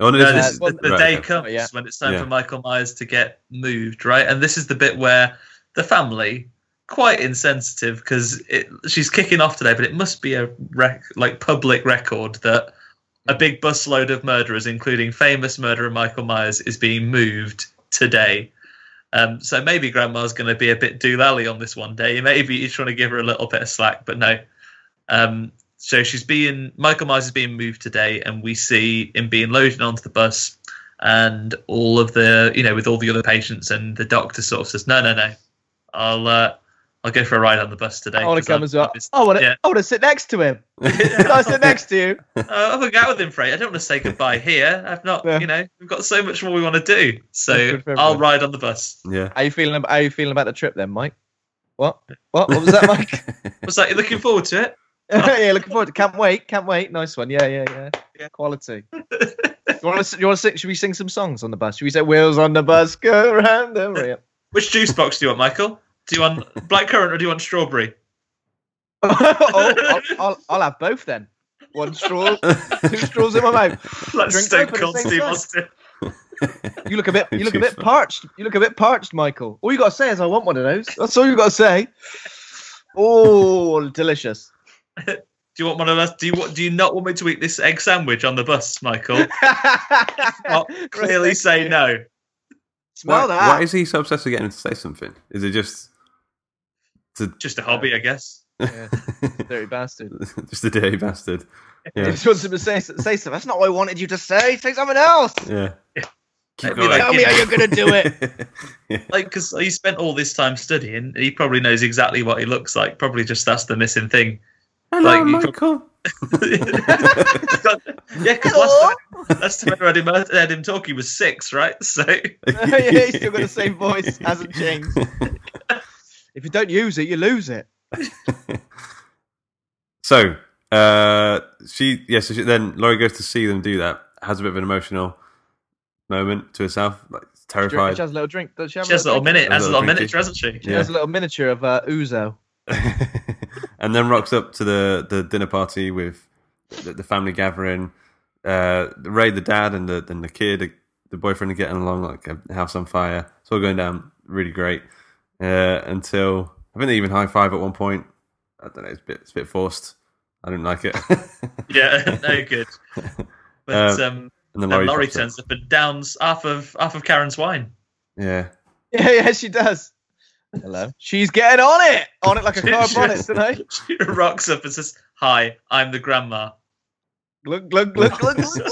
Oh, no, No, this this is is the, the right, day okay. comes Yeah. when it's time Yeah. for Michael Myers to get moved, right? And this is the bit where the family, quite insensitive, because she's kicking off today, but it must be a rec- like public record that a big busload of murderers, including famous murderer Michael Myers, is being moved today. Um, so maybe Grandma's going to be a bit doolally on this one day. Maybe he's trying to give her a little bit of slack, but no. Um, so she's being Michael Myers is being moved today, and we see him being loaded onto the bus, and all of the you know with all the other patients, and the doctor sort of says, "No, no, no, I'll uh, I'll go for a ride on the bus today." I want to come I'm- as well. I'm- want to. yeah. I want to sit next to him. I sit next to you? Uh, I'll hang out with him, Frey. I don't want to say goodbye here. I've not, Yeah. you know, we've got so much more we want to do. So That's good for I'll ride on the bus. Yeah. How you feeling? About, how you feeling about the trip then, Mike? What? What? What was that, Mike? Was that you looking forward to it? yeah, looking forward. to Can't wait. Can't wait. Nice one. Yeah, yeah, yeah. Yeah. Quality. you want to? You want to sing? Should we sing some songs on the bus? Should we say "Wheels on the bus go round the rail"? Which juice box do you want, Michael? Do you want blackcurrant or do you want strawberry? oh, I'll, I'll, I'll have both then. One straw, two straws in my mouth. Like Drink Stone both Cold Steve time. Austin. You look a bit. You look a bit parched. You look a bit parched, Michael. All you got to say is, "I want one of those." That's all you got to say. Oh, delicious. Do you want one of us? Do you do you not want me to eat this egg sandwich on the bus, Michael? Well, clearly say no. Smell why, that. why is he so obsessed with getting him to say something? Is it just to, Just a hobby, I guess. Yeah, dirty bastard. just a dirty bastard? He Yeah. just wants him to say, say something. That's not what I wanted you to say. Say something else. Yeah. Keep Maybe going. like- Tell me how you're gonna do it. yeah. Like, because he spent all this time studying, he probably knows exactly what he looks like. Probably just that's the missing thing. Hello, Like, you Michael. yeah, because last time, last time I heard him, I heard him talk, he was six, right? So yeah, he's still got the same voice. Hasn't changed. If you don't use it, you lose it. So, uh, she, yeah, so she, then Laurie goes to see them do that, has a bit of an emotional moment to herself, like terrified. She terrified. has a little drink. Does she have she has a little minute, has a little little drinky. minute, hasn't she? She Yeah. has a little miniature of uh, ouzo. And then rocks up to the, the dinner party with the, the family gathering. Uh, Ray, the dad, and the and the kid, the boyfriend, are getting along like a house on fire. It's all going down really great uh, until I think they even high five at one point. I don't know, it's a bit, it's a bit forced. I didn't like it. Yeah, no good. But Uh, um, and then and Laurie, Laurie pops up. turns up and downs half of half of Karen's wine. Yeah, Yeah, yeah, she does. Hello. She's getting on it. On it like a car bonnet tonight. She rocks up and says, "Hi, I'm the grandma." Look! Look! Look! look! glug. Just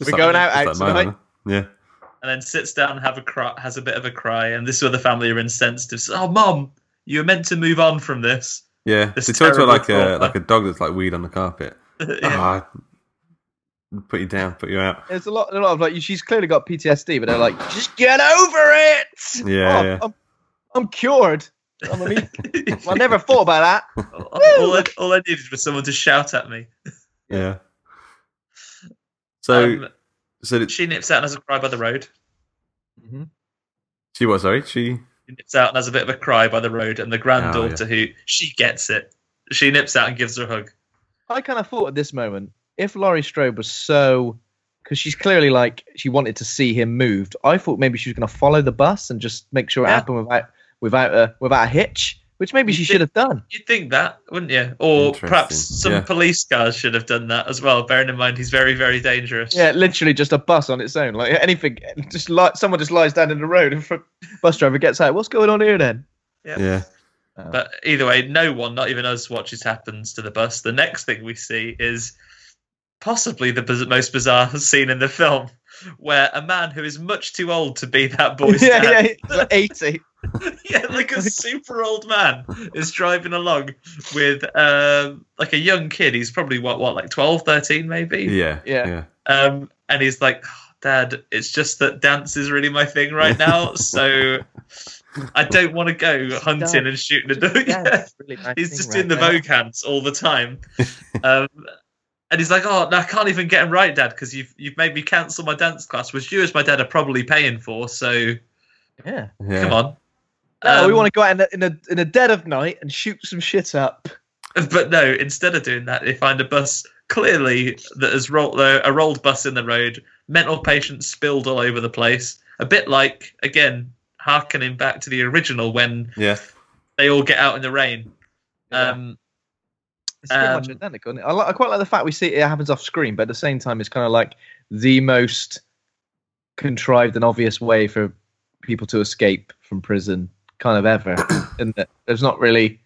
We're like- going out- just out tonight. Yeah. and then sits down and have a cry, has a bit of a cry, and this is where the family are insensitive. Says, "Oh, mom, you were meant to move on from this." Yeah, This they talk to her like a like a dog that's like weed on the carpet. Yeah. Ah, put you down, put you out. There's a lot, a lot of like. She's clearly got PTSD, but they're like, just get over it. Yeah, Oh, yeah. I'm, I'm cured. I mean, I never thought about that. all, all I, all I needed was someone to shout at me. Yeah. So, Um, so did, she nips out and has a cry by the road. she was sorry. She She nips out and has a bit of a cry by the road, and the granddaughter who she gets it. She nips out and gives her a hug. I kind of thought at this moment, if Laurie Strode was so, because she's clearly like she wanted to see him moved. I thought maybe she was going to follow the bus and just make sure it Yeah. happened without without a without a hitch, which maybe she should have done. You'd think that, wouldn't you? Or perhaps some yeah. police cars should have done that as well. Bearing in mind he's very, very dangerous. Yeah, literally just a bus on its own. Like anything, just like someone just lies down in the road and the bus driver gets out. What's going on here then? Yeah. Yeah. Uh, but either way, no one, not even us, watches happens to the bus. The next thing we see is possibly the biz- most bizarre scene in the film, where a man who is much too old to be that boy's yeah, dad, yeah, he's like 80. yeah, like a super old man is driving along with um, like a young kid. He's probably what, what, like 12, 13 maybe. Yeah. Yeah. Yeah. Um, and he's like, "Oh, Dad, it's just that dance is really my thing right now, so I don't want to go hunting and shooting a dog. Yeah, Yeah. really my He's thing just right in the now. Vogue hands all the time. um, and he's like, "Oh, no, I can't even get him right, Dad, because you've you've made me cancel my dance class, which you as my dad are probably paying for. So Yeah. Yeah. come on." No, we Um, want to go out in the, in, the, in the dead of night and shoot some shit up. But no, instead of doing that, they find a bus clearly that has rolled uh, a rolled bus in the road, mental patients spilled all over the place. A bit like again, harkening back to the original when Yeah. they all get out in the rain. Yeah. Um, It's pretty much Um, identical. Isn't it? I, li- I quite like the fact we see it happens off screen, but at the same time, it's kind of like the most contrived and obvious way for people to escape from prison, kind of ever. Isn't it? There's not really.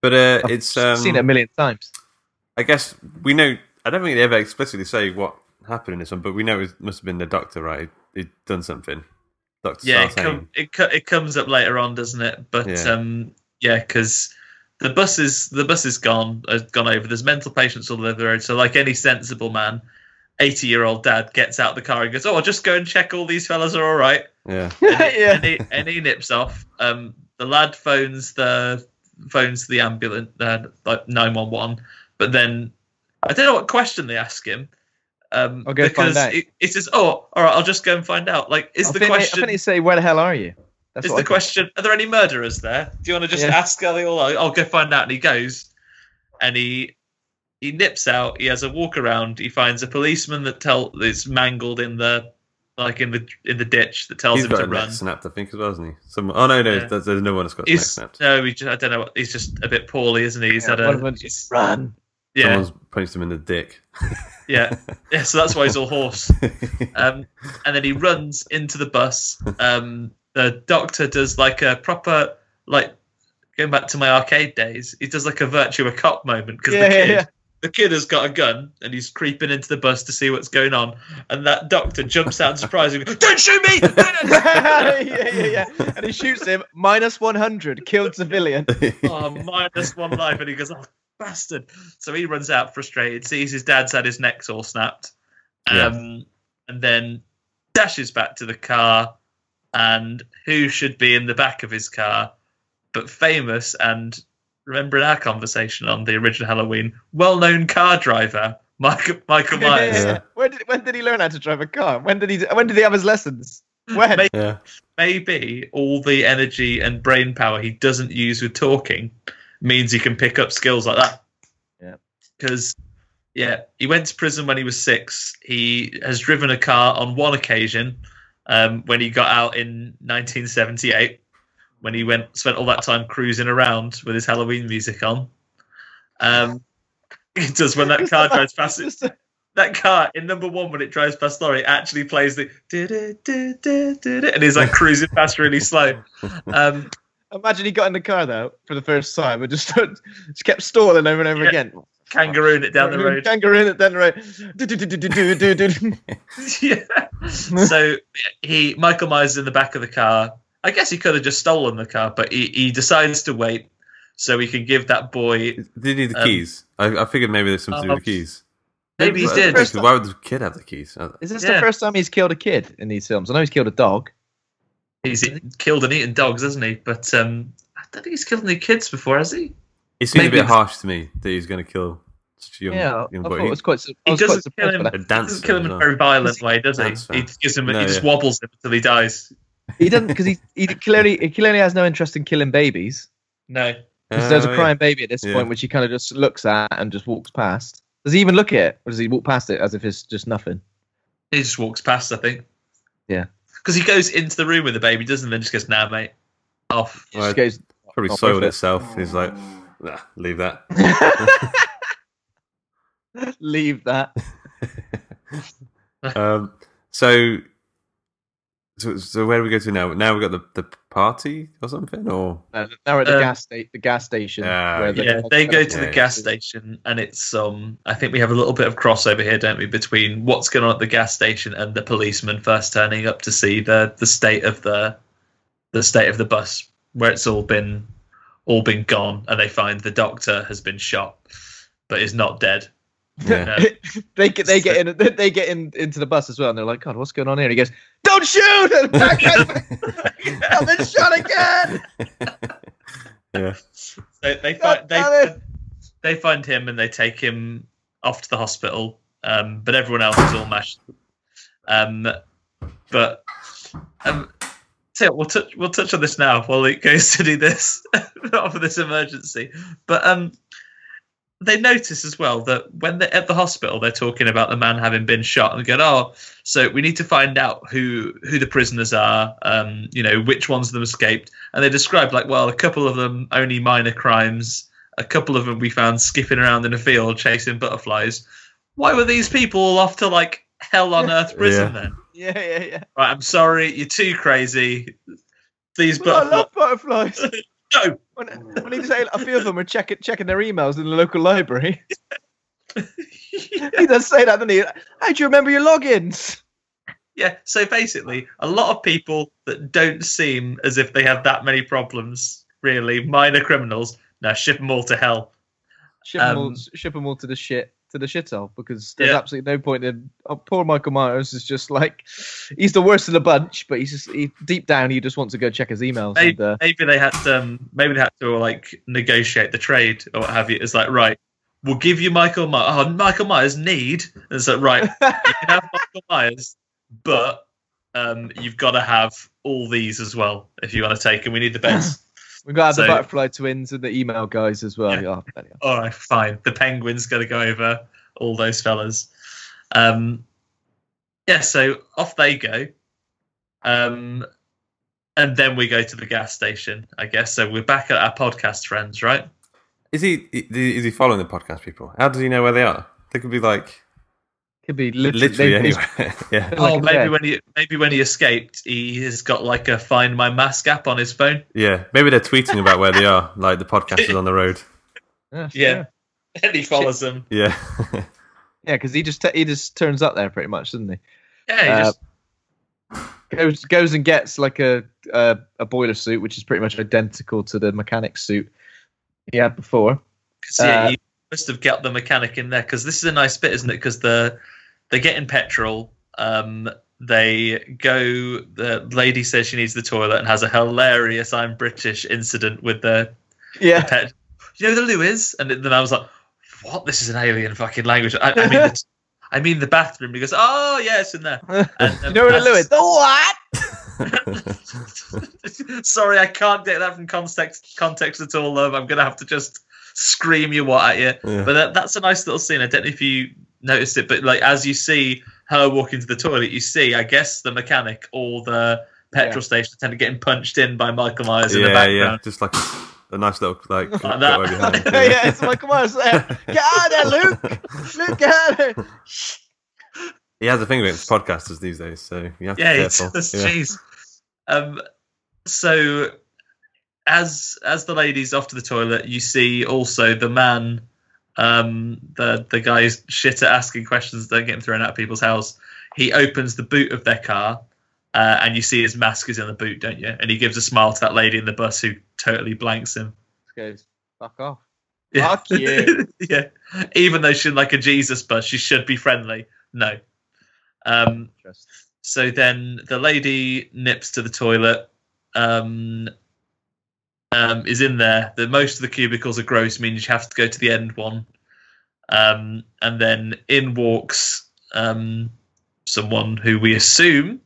But uh, I've it's um, seen it a million times. I guess we know. I don't think they ever explicitly say what happened in this one, but we know it must have been the doctor, right? He'd done something. Doctor yeah, it, com- it, co- it comes up later on, doesn't it? But Yeah. um, yeah, because the bus is the bus is gone, has gone over. There's mental patients all over the road. So, like any sensible man, eighty year old dad gets out the car and goes, "Oh, I'll just go and check all these fellas are all right." Yeah. and, he, Yeah. and, he, and he nips off. Um, the lad phones the phones the ambulance, uh, like nine one one. But then I don't know what question they ask him. Um, I'll go find because out. He, he says, "Oh, all right, I'll just go and find out." Like, is I the think they- question? I think they say, "Where the hell are you?" That's is the I think. question? Are there any murderers there? Do you want to just Yeah. ask? Are they all? I'll, I'll go find out. And he goes, and he he nips out. He has a walk around. He finds a policeman that tell is mangled in the like in the in the ditch that tells He's him got to a run. neck snapped, I think, as well, hasn't he? Some, oh no, no, Yeah. there's, there's no one that's got his He's snapped. no, he just, I don't know. what- He's just a bit poorly, isn't he? He's Yeah, had a of them's he's- Run. yeah, Someone's punched him in the dick. yeah, yeah. So that's why he's all hoarse. Um, and then he runs into the bus. Um, the doctor does like a proper like going back to my arcade days. He does like a virtua cop moment because Yeah, the yeah, kid. Yeah. The kid has got a gun and he's creeping into the bus to see what's going on, and that doctor jumps out in surprise and goes, "Don't shoot me!" yeah, yeah, yeah. And he shoots him. Minus one hundred. Killed civilian. oh, minus one life. And he goes, oh, bastard. So he runs out frustrated, sees his dad's had his necks all snapped, Yeah. um, and then dashes back to the car. And who should be in the back of his car but famous and remembering our conversation on the original Halloween, well known car driver, Michael, Michael Yeah, Myers. yeah, yeah. When did when did he learn how to drive a car? When did he when did he have his lessons? When? Mate, yeah. maybe all the energy and brain power he doesn't use with talking means he can pick up skills like that. Yeah. Because, yeah, he went to prison when he was six. He has driven a car on one occasion um, when he got out in 1978, when he went spent all that time cruising around with his Halloween music on. Um, he does when that car drives past it that car in number one when it drives past Laurie actually plays the and he's like cruising past really slow. Um, Imagine he got in the car though for the first time and just just kept stalling over and over Yeah. again. kangarooing it down the road. Kangaroo it down the road. Yeah. So he Michael Myers is in the back of the car. I guess he could have just stolen the car, but he, he decides to wait so he can give that boy. Did he need the Um, keys? I, I figured maybe there's something to do with the um, keys. Maybe he Why- did. because Why would the kid have the keys? Uh, Is this Yeah. the first time he's killed a kid in these films? I know he's killed a dog. He's killed and eaten dogs, hasn't he? But um, I don't think he's killed any kids before, has he? It seems Maybe a bit harsh to me that he's going to kill such a young, yeah, I young thought boy. it was quite. su- I He was quite doesn't kill him. He doesn't kill him in a very violent way, does he? That's fair. He gives him. No, he just yeah. wobbles him until he dies. That. He doesn't because he he clearly he clearly has no interest in killing babies. No. 'Cause there's Oh, a yeah. crying baby at this Yeah. point, which he kind of just looks at and just walks past. Does he even look at it, or does he walk past it as if it's just nothing? He just walks past, I think. Yeah. Because he goes into the room with the baby, doesn't he? Then just goes, nah, mate. Off. He Well, just goes. Probably Oh, soiled perfect. itself. He's like, nah, leave that. Leave that. um, so, So, so where do we go to now? Now we've got the, the party or something, or Uh, now we're at the Uh, gas sta- the gas station. Where the- Yeah, they go to the yeah. gas station, and it's um. I think we have a little bit of crossover here, don't we, between what's going on at the gas station and the policeman first turning up to see the the state of the the state of the bus, where it's all been all been gone, and they find the doctor has been shot, but is not dead. Yeah. they get they get in they get in into the bus as well, and they're like, "God, what's going on here?" And he goes, "Don't shoot!" And back I've been shot again. yeah. So they find they they find him and they take him off to the hospital. Um, but everyone else is all mashed. Um, but um, so we'll touch we'll touch on this now while Luke goes to do this, not for this emergency. But um, they notice as well that when they're at the hospital, they're talking about the man having been shot and going, "Oh, so we need to find out who who the prisoners are. Um, you know, which ones of them escaped." And they describe like, well, a couple of them only minor crimes. A couple of them we found skipping around in a field chasing butterflies. Why were these people all off to like hell on earth prison Yeah. then? Yeah, yeah, yeah. Right, I'm sorry, you're too crazy. These Well, I love butterflies. No, When, when he say a few of them are checking checking their emails in the local library. he does say that, doesn't he? How do you remember your logins? Yeah, so basically, a lot of people that don't seem as if they have that many problems, really, minor criminals, now ship them all to hell. Ship them all, Um, ship 'em all to the shit to the shithole because there's Yeah. absolutely no point in. Oh, poor Michael Myers is just like he's the worst of the bunch, but he's just he, deep down he just wants to go check his emails. Maybe, And, uh, maybe they had to, um, maybe they had to like negotiate the trade or what have you. It's like, right, we'll give you Michael Myers. Oh, Michael Myers need. And it's like, right, you can have Michael Myers, but um, you've got to have all these as well if you want to take them. We need the best. we've got to have so- the butterfly twins and the email guys as well. Yeah. Bloody hell. all right, fine. The Penguin's going to go over all those fellas. Um, yeah, so off they go. Um, and then we go to the gas station, I guess. So we're back at our podcast friends, right? Is he is he following the podcast people? How does he know where they are? They could be like Could be literally, literally anywhere. yeah. Oh, I maybe when he maybe when he escaped, he has got like a Find My Mask app on his phone. Yeah. Maybe they're tweeting about where they are, like the podcast is on the road. Yeah, Yeah, and he follows them. Yeah. yeah, because he just t- he just turns up there pretty much, doesn't he? Yeah, he Uh, just Goes goes and gets like a, a a boiler suit, which is pretty much identical to the mechanic suit he had before. 'cause, yeah, uh, you must have got the mechanic in there because this is a nice bit, isn't it? Because the they get in petrol. Um, they go. The lady says she needs the toilet and has a hilarious "I'm British" incident with the Yeah, pet. You know the Lewis, and then I was like, "What? This is an alien fucking language." I, I mean, the, I mean the bathroom. He goes, "Oh yeah, it's in there." And, you um, know what, as- Lewis? The what? Sorry, I can't get that from context context at all, love. I'm gonna have to just scream you what at you. Yeah. But that, that's a nice little scene. I don't know if you noticed it, but like as you see her walk into the toilet, you see, I guess, the mechanic or the petrol Yeah. station attendant getting punched in by Michael Myers in the yeah, yeah. Just like a nice little like Like that. getaway behind. yeah, it's Michael Myers there. Get out of there, Luke! Luke, get out of there! He has a thing against podcasters these days, so you have to Yeah, be it's careful. just yeah. jeez. Um, so as as the lady's off to the toilet, you see also the man, um, the the guy's shit at asking questions, don't get him thrown out of people's house. He opens the boot of their car, uh, and you see his mask is in the boot, don't you? And he gives a smile to that lady in the bus who totally blanks him. Goes, fuck off. Yeah. Fuck you. yeah. Even though she's like a Jesus bus, she should be friendly. No. Um, so then the lady nips to the toilet, um, um, is in there. The most of the cubicles are gross, means you have to go to the end one. Um, and then in walks um, someone who we assume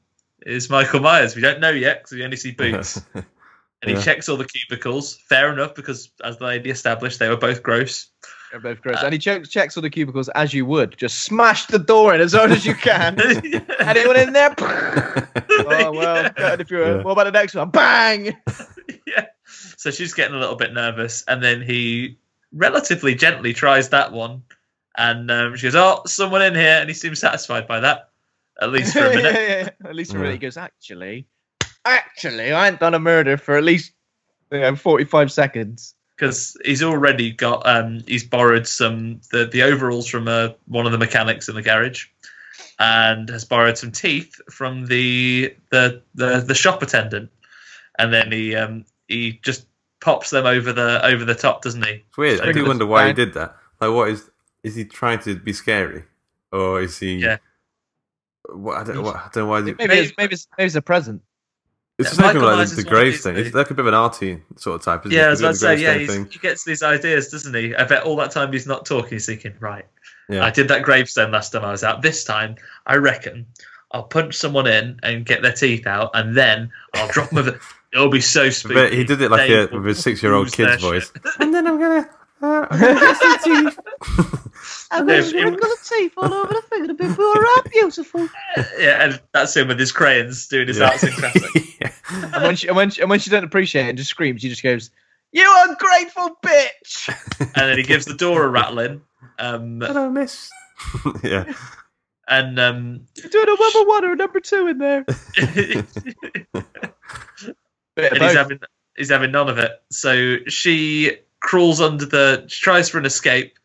is Michael Myers. We don't know yet because we only see boots. And he Yeah. checks all the cubicles. Fair enough, because as the lady established, they were both gross. They're both gross. and he checks, checks all the cubicles as you would. Just smash the door in as hard as you can. Anyone in there? oh, well, good if you're. Yeah. What about the next one? Bang! Yeah. So she's getting a little bit nervous, and then he relatively gently tries that one, and um, she goes, "Oh, someone in here," and he seems satisfied by that. at least for a minute. yeah, yeah. At least for a minute, he goes, actually, actually, I ain't done a murder for at least you know, 45 seconds. because he's already got um he's borrowed some the the overalls from uh, one of the mechanics in the garage and has borrowed some teeth from the the the, the shop attendant and then he um he just pops them over the over the top doesn't he It's weird. I do wonder why he did that. Like, what is is he trying to be scary, or is he? Yeah. What, I don't. What, I don't know why. He, Maybe, it's, maybe, it's, maybe it's a present. it's Yeah, the same like the, is the one of grave these thing. It's like a bit of an arty sort of type. Isn't yeah it? as I He's say doing the yeah he gets these ideas doesn't he I bet all that time he's not talking he's thinking right Yeah. I did that gravestone last time I was out this time I reckon I'll punch someone in and get their teeth out and then I'll drop them over it'll be so spooky But he did it like They a, with his six-year-old kid's voice. and then I'm gonna. Uh, I'm gonna get some teeth. And there's Yeah, it- wrinkle of teeth all over the finger before are beautiful. yeah, and that's him with his crayons doing his Yeah. arts and crafts. Yeah. And when she, and when she, and when she doesn't appreciate it and just screams, she just goes, "You ungrateful bitch!" and then he gives the door a rattling. Um, Hello, miss. yeah. and um, You're doing a number one or a number two in there. Bit and he's having he's having none of it. So she crawls under the. She tries for an escape.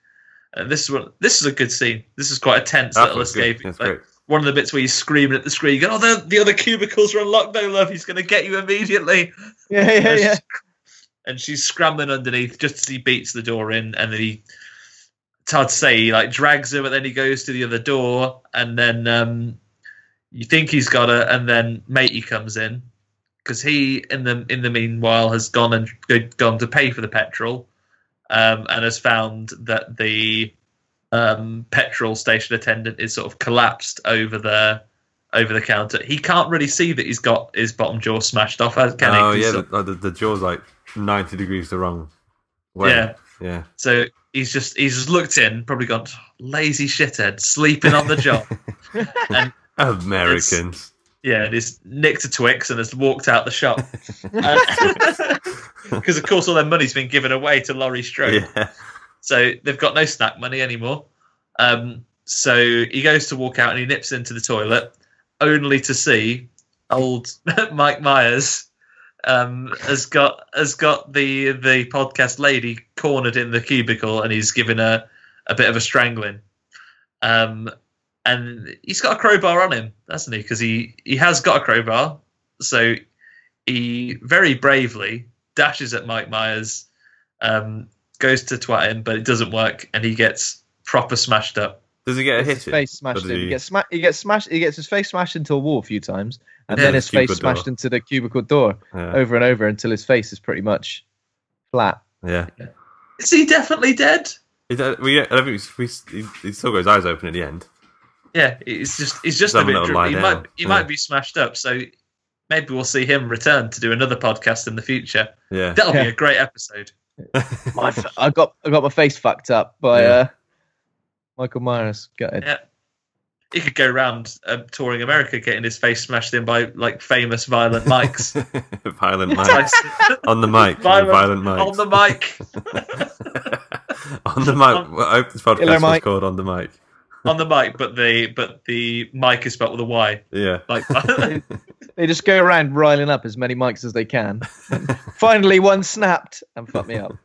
And this is what this is a good scene. This is quite a tense That little escape. That's Like, great. one of the bits where he's screaming at the screen, you go, "Oh, the, the other cubicles are unlocked, no love. He's going to get you immediately." yeah, yeah, and, yeah. she's, and she's scrambling underneath just as he beats the door in, and then he. It's hard to say. He like drags her, but then he goes to the other door, and then um, you think he's got her, and then matey comes in because he, in the in the meanwhile, has gone and gone to pay for the petrol, um, and has found that the um, petrol station attendant is sort of collapsed over the over the counter. He can't really see that he's got his bottom jaw smashed off, can he? Oh 'Cause yeah, so- the, the, the jaw's like ninety degrees the wrong way. Yeah. Yeah. So he's just he's just looked in, probably gone lazy shithead, sleeping on the job. and Americans. Yeah, and he's nicked a Twix and has walked out the shop. Because of course all their money's been given away to Laurie Strode. Yeah. So they've got no snack money anymore. Um, so he goes to walk out and he nips into the toilet, only to see old Mike Myers um, has got has got the the podcast lady cornered in the cubicle and he's given her a bit of a strangling. Um, and he's got a crowbar on him, hasn't he? Because he he has got a crowbar. So he very bravely dashes at Mike Myers, um, goes to twat him, but it doesn't work, and he gets proper smashed up. Does he get a hit? his face smashed. He he- gets sma- He gets smashed. He gets his face smashed into a wall a few times, and Yeah. then his face Cubicle smashed into the cubicle door Yeah. over and over until his face is pretty much flat. yeah. Is he definitely dead? Is that, we, I don't think we, we, he, he still got his eyes open at the end. Yeah, it's just it's just Just a bit. little dr- lie He down. might he Yeah. might be smashed up. So maybe we'll see him return to do another podcast in the future. Yeah. That'll Yeah. be a great episode. My f- I got I got my face fucked up by Yeah. uh, Michael Myers. Got it. Yeah. He could go around um, touring America, getting his face smashed in by like famous violent mics. violent mic. Tyson- on the mic. Violent- Violent, mic. on the mic. on the mic. Well, I hope this podcast Hello, was Mike. called On the Mic. On the mic, but the but the mic is spelled with a Y. Yeah. Like They just go around riling up as many mics as they can. Finally, one snapped and fucked me up.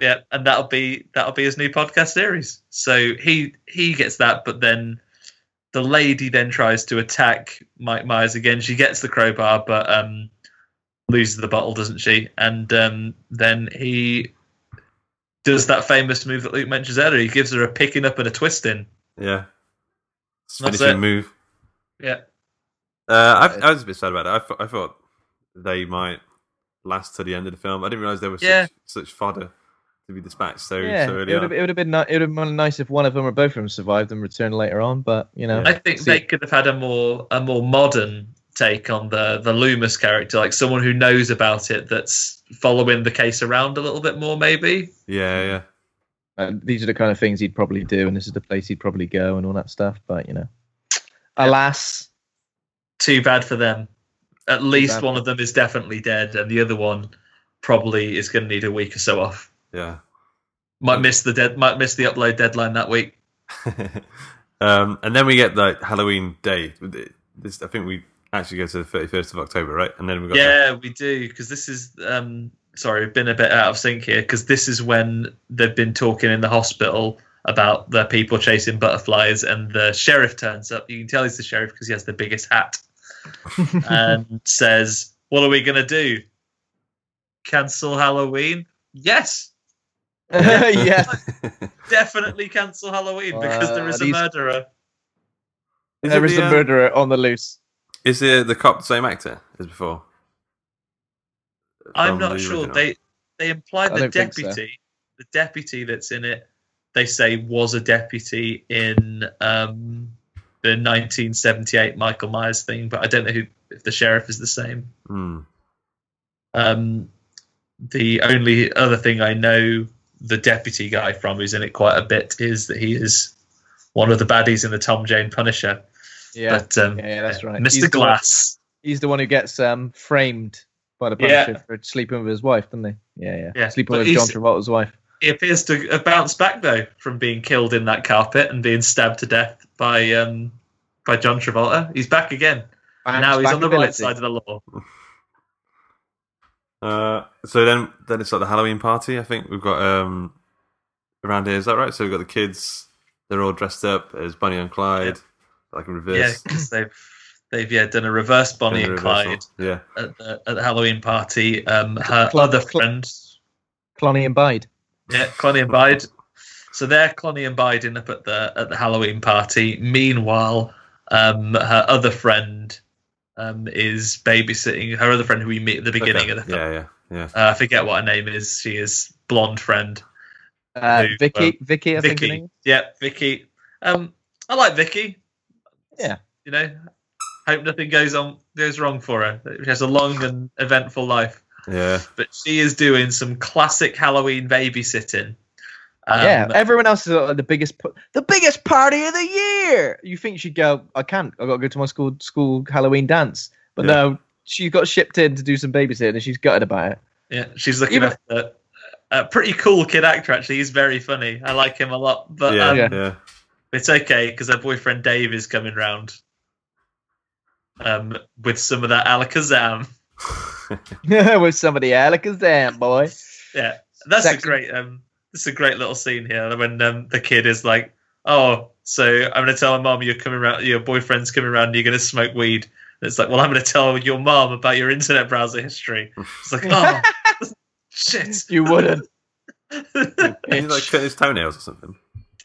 yeah, and that'll be that'll be his new podcast series. So he he gets that, but then the lady then tries to attack Mike Myers again. She gets the crowbar, but um loses the bottle, doesn't she? And um then he does that famous move that Luke mentions earlier. He gives her a picking up and a twisting. Yeah. It's finishing it. move. Yeah. Uh, I, I was a bit sad about it. I thought, I thought they might last to the end of the film. I didn't realize there was Yeah. such, such fodder to be dispatched so, Yeah, so it early would, on. have, it would have been it would have been nice if one of them or both of them survived and returned later on. But you know, I think see- they could have had a more a more modern take on the the Loomis character, like someone who knows about it that's following the case around a little bit more, maybe. Yeah, yeah. Uh, these are the kind of things he'd probably do, and this is the place he'd probably go, and all that stuff. But you know, alas, Too bad for them. At least one of them is definitely dead, and the other one probably is going to need a week or so off. Yeah. Might miss the dead, might miss the upload deadline that week. Um, and then we get like Halloween Day. This, I think we actually go to the thirty first of October, right? And then we got the- Yeah, we do because this is um sorry, we've been a bit out of sync here because this is when they've been talking in the hospital about the people chasing butterflies and the sheriff turns up. You can tell he's the sheriff because he has the biggest hat and says, "What are we going to do? Cancel Halloween?" Yes, yes. definitely cancel Halloween because there is Uh, a murderer. Is there the, a uh, murderer on the loose. Is the the cop the same actor as before? I'm not the sure. original? They they imply I the don't so. deputy, the deputy that's in it, they say was a deputy in um, the 1978 Michael Myers thing, but I don't know who if the sheriff is the same. Hmm. Um, the only other thing I know the deputy guy from who's in it quite a bit is that he is one of the baddies in the Tom Jane Punisher. Yeah. But um, Yeah, yeah, that's right. He's Mr. the one- Glass. He's the one who gets um, framed by the Yeah. Punisher for sleeping with his wife, doesn't he? Yeah, yeah. Yeah, Sleeping but with John Travolta's wife. he appears to have bounced back though from being killed in that carpet and being stabbed to death by um by John Travolta. He's back again. And now he's on the right side of the law. Uh, so then, then it's like the Halloween party. I think we've got um, around here. Is that right? So we've got the kids. They're all dressed up as Bonnie and Clyde, like a Yeah, reverse. because they've they've yeah done a reverse Bonnie and reversal. Clyde Yeah, at the, at the Halloween party. Um, her Cl- other Cl- friend, Clonny and Bide. yeah, Clonny and Bide. So they're Clonny and Biden up at the at the Halloween party. Meanwhile, um, her other friend um, is babysitting her other friend who we meet at the beginning Okay. of the film. Yeah, yeah, yeah. Uh, I forget what her name is. She is blonde friend. Uh, Who, Vicky, um, Vicky, I Vicky. name is. Yeah, Vicky. Um, I like Vicky. Yeah. You know, hope nothing goes on goes wrong for her. She has a long and eventful life, Yeah, but she is doing some classic Halloween babysitting. Um, yeah, everyone else is at the biggest, the biggest party of the year. You think she'd go? I can't. I got to go to my school school Halloween dance. But Yeah. no, she got shipped in to do some babysitting, and she's gutted about it. yeah, she's looking Even- after a pretty cool kid actor. Actually, he's very funny. I like him a lot. But yeah, um, yeah. Yeah. it's okay because her boyfriend Dave is coming round. Um, with some of that alakazam. With some of the Alakazam, boy. Yeah, that's Sexy. a great um, that's a great little scene here when um, the kid is like, "Oh, so I'm going to tell my mom you're coming around, your boyfriend's coming around, and you're going to smoke weed." And it's like, "Well, I'm going to tell your mom about your internet browser history." It's like, "Oh, shit." You wouldn't. He's like cutting his toenails or something.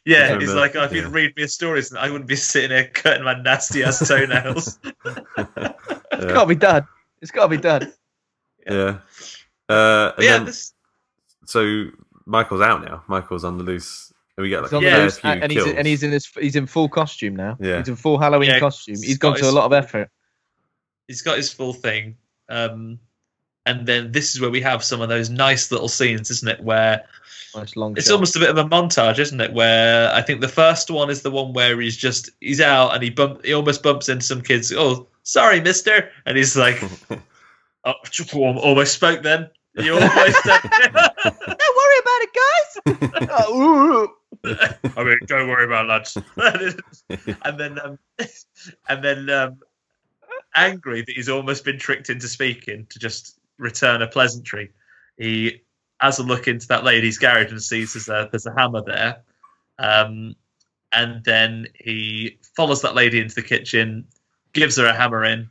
Yeah, Yeah, he's like, "Oh, if yeah. you'd read me a story, I wouldn't be sitting here cutting my nasty ass toenails." It's Yeah. got to be done. It's got to be done. yeah. Uh, and yeah, then- this, so Michael's out now. Michael's on the loose. And we get like He's on a the Yeah, loose, few and he's and he's in his he's in full costume now. Yeah. He's in full Halloween Yeah, costume. He's he's gone got to a lot of effort. he's got his full thing. Um, and then this is where we have some of those nice little scenes, isn't it? Where Nice long. it's shot. almost a bit of a montage, isn't it? Where I think the first one is the one where he's just he's out and he bump he almost bumps into some kids. Oh, sorry, Mister, and he's like, oh, almost spoke then. You almost. Don't worry about it, guys. Oh, ooh, ooh. I mean, don't worry about it, lads. and then, um, and then, um, angry that he's almost been tricked into speaking to just return a pleasantry, he has a look into that lady's garage and sees there's a there's a hammer there, um, and then he follows that lady into the kitchen, gives her a hammer in,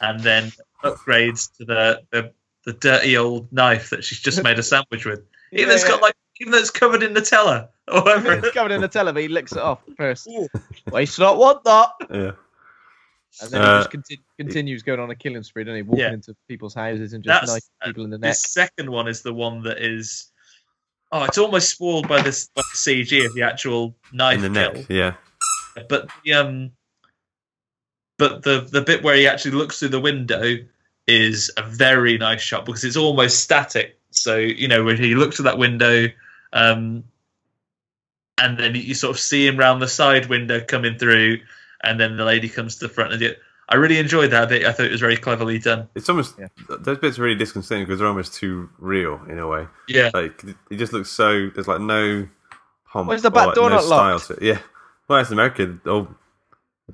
and then upgrades to the the, the dirty old knife that she's just made a sandwich with. Even though it's Yeah, got like even though it's covered in Nutella or whatever. It's covered in the television. He licks it off first. Ooh. Waste not, want that. yeah. And then Uh, he just conti- continues going on a killing spree, doesn't he? Walking Yeah. into people's houses and just That's- knifing people in the neck. This second one is the one that is. Oh, it's almost spoiled by this by the CG of the actual knife In the kill. neck. Yeah. But the um, but the the bit where he actually looks through the window is a very nice shot because it's almost static. So you know when he looks at that window, um, and then you sort of see him round the side window coming through, and then the lady comes to the front. And it, I really enjoyed that bit. I thought it was very cleverly done. It's almost Yeah. those bits are really disconcerting because they're almost too real in a way. Yeah. Like it just looks so. There's like no. Pomp Where's the or, back like, door no not style locked? to it. Yeah. Well, it's America. They're all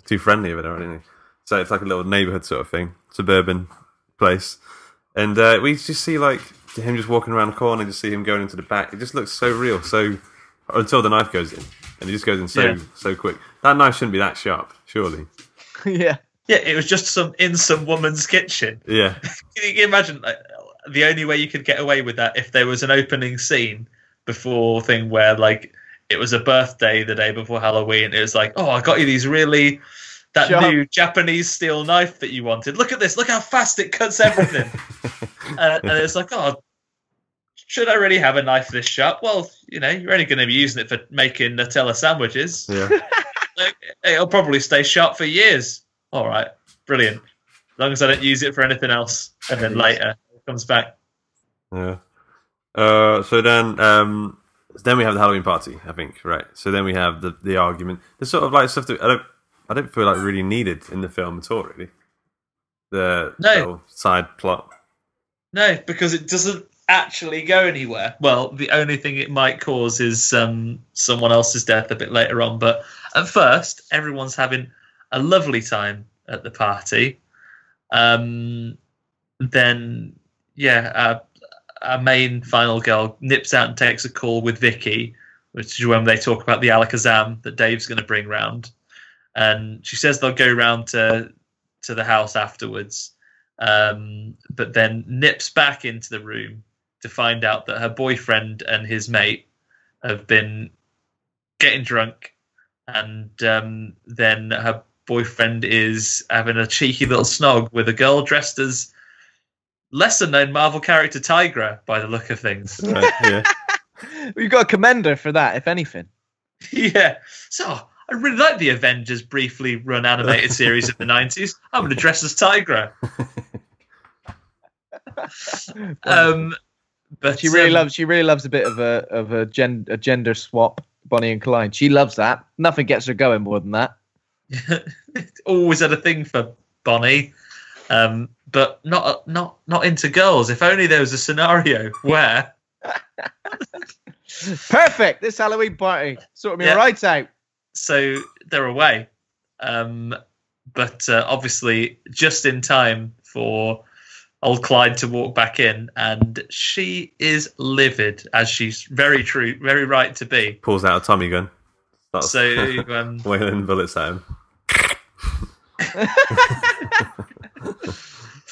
too friendly over there, aren't they? So it's like a little neighborhood sort of thing, suburban place. And uh, we just see like him just walking around the corner, just see him going into the back. It just looks so real. So until the knife goes in, and it just goes in so Yeah. so quick. That knife shouldn't be that sharp, surely. yeah. Yeah, it was just some in some woman's kitchen. Yeah, Can you imagine like, the only way you could get away with that if there was an opening scene before thing where like it was a birthday the day before Halloween. It was like, oh, I got you these really that Sharp. new Japanese steel knife that you wanted. Look at this. Look how fast it cuts everything. and, uh, and it's like, oh, should I really have a knife this sharp? Well, you know, you're only going to be using it for making Nutella sandwiches. yeah. Like, It'll probably stay sharp for years. All right, brilliant. As long as I don't use it for anything else, and then later it comes back. Yeah. Uh, so then, um, then we have the Halloween party. I think right. So then we have the the argument. The sort of like stuff that I don't I don't feel like really needed in the film at all. Really, the No. little side plot. No, because it doesn't actually go anywhere. Well, the only thing it might cause is um, someone else's death a bit later on. But at first, everyone's having a lovely time at the party. Um, then, yeah, our, our main final girl nips out and takes a call with Vicky, which is when they talk about the Alakazam that Dave's going to bring round. And she says they'll go round to to the house afterwards um, but then nips back into the room to find out that her boyfriend and his mate have been getting drunk, and um, then her boyfriend is having a cheeky little snog with a girl dressed as lesser known Marvel character Tigra by the look of things. Right, yeah. We've got a commend her for that, if anything. yeah. So I really like the Avengers briefly run animated series of the 90s. I'm going to dress as Tigra. um, but She really um, loves. She really loves a bit of a of a, gen, a gender swap. Bonnie and Clyde. She loves that. Nothing gets her going more than that. always had a thing for Bonnie, um, but not not not into girls. If only there was a scenario where Perfect. This Halloween party sorted me Yeah. right out. so they're away, um, but uh, obviously just in time for old Clyde to walk back in, and she is livid, as she's very true, very right to be. Pulls out a Tommy gun. Starts So um, wailing bullets at him.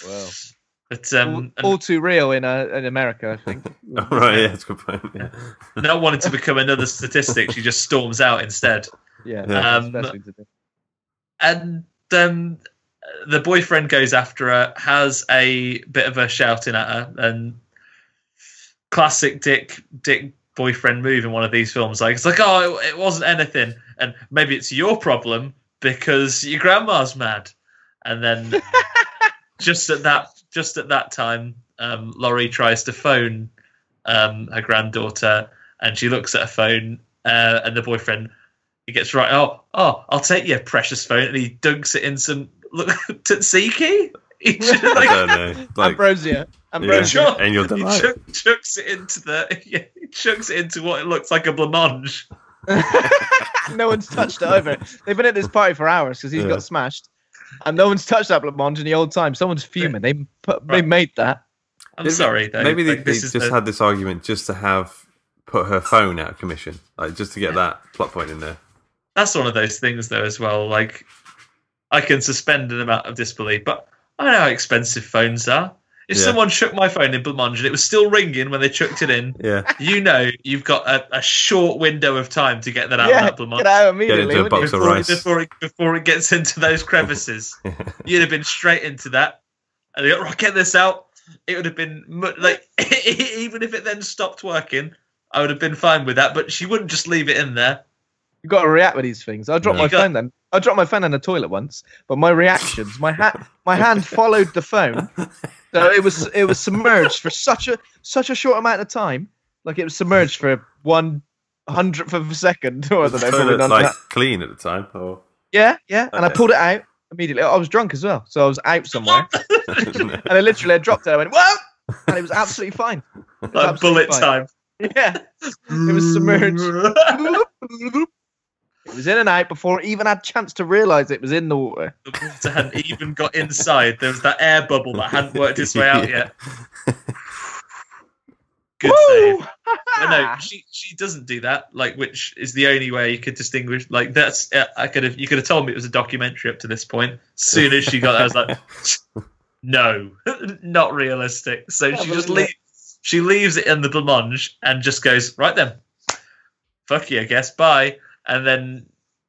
Well, but all, um, and all too real in uh, in America, I think. Oh, right, yeah, that's a good point. Yeah. not wanting to become another statistic, she just storms out instead. Yeah, Yeah. Um, the best thing to do. and um, the boyfriend goes after her, has a bit of a shouting at her, and classic Dick Dick boyfriend move in one of these films. Like it's like, oh, it, it wasn't anything, and maybe it's your problem because your grandma's mad. And then just at that just at that time, um, Laurie tries to phone um, her granddaughter, and she looks at her phone, uh, and the boyfriend he gets right. Oh, oh, I'll take your precious phone, and he dunks it in some look tzatziki. He just, I like, don't know. Like, Ambrosia. Ambrosia. Sure. and you'll he delight. chuck, chucks it into the yeah, he chucks it into what it looks like a blancmange. no one's touched it over. They've been at this party for hours because he's Yeah. got smashed, and no one's touched that blancmange in the old time. Someone's fuming. They put, they made that. I'm Maybe- sorry, though. Maybe they, Like, they this just the- had this argument just to have put her phone out of commission, like just to get that plot point in there. that's one of those things though as well like i can suspend an amount of disbelief but i know how expensive phones are if Yeah. someone shook my phone in blancmange and it was still ringing when they chucked it in Yeah, you know you've got a, a short window of time to get that out yeah, of that blancmange get out immediately. into a box you? of before, rice. before, it, before it gets into those crevices you'd have been straight into that and they got right get this out it would have been like even if it then stopped working i would have been fine with that but she wouldn't just leave it in there You've got to react with these things. I dropped Yeah. my You got- phone then. I dropped my phone in the toilet once, but my reactions, my hat, my hand followed the phone, so it was it was submerged for such a such a short amount of time. Like it was submerged for one hundredth of a second, or I don't know. toilet like that. clean at the time. Or Yeah, yeah. And I pulled it out immediately. I was drunk as well, so I was out somewhere, and I literally I dropped it. I went whoa, and it was absolutely fine. Was like absolutely bullet fine. time Yeah, it was submerged. It was in and out before it even had a chance to realise it was in the water. The water hadn't even got inside. There was that air bubble that hadn't worked its way out yet. Good save. But no, she she doesn't do that. Like, which is the only way you could distinguish. Like, that's uh, I could have you could have told me it was a documentary up to this point. As soon as she got, there, I was like, no, not realistic. So she just leaves. She leaves it in the blancmange and just goes right then. Fuck you, I guess. Bye. And then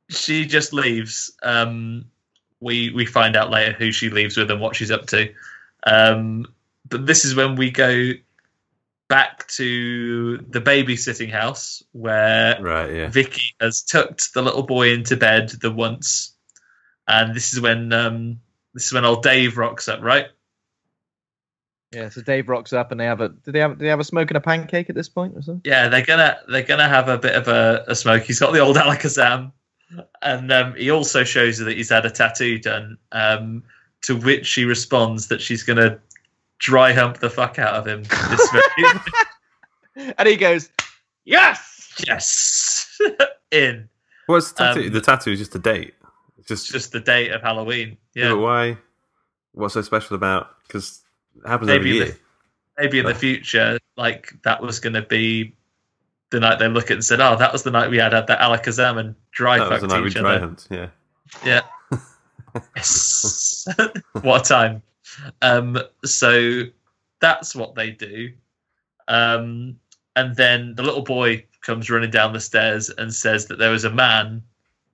she just leaves. Um, we we find out later who she leaves with and what she's up to. Um, but this is when we go back to the babysitting house where Right, yeah. Vicky has tucked the little boy into bed the once, and this is when um, this is when old Dave rocks up, right? Yeah, so Dave rocks up and they have a. Did they have? Did they have a smoke and a pancake at this point or something? Yeah, they're gonna they're gonna have a bit of a, a smoke. He's got the old Alakazam, and um, he also shows her that he's had a tattoo done. Um, to which she responds that she's gonna dry hump the fuck out of him. This And he goes, "Yes." yes, in What's the tattoo? Um, the tattoo is just a date. It's just, just the date of Halloween. yeah. But Yeah, why? What's so special about? Because it happens Maybe every the- maybe in the future, like that was gonna be the night they look at it and said, "Oh, that was the night we had, had that Alakazam and dry That was the night we dry other." hunt. Yeah. Yeah. yes. what a time. Um, so that's what they do. Um, and then the little boy comes running down the stairs and says that there was a man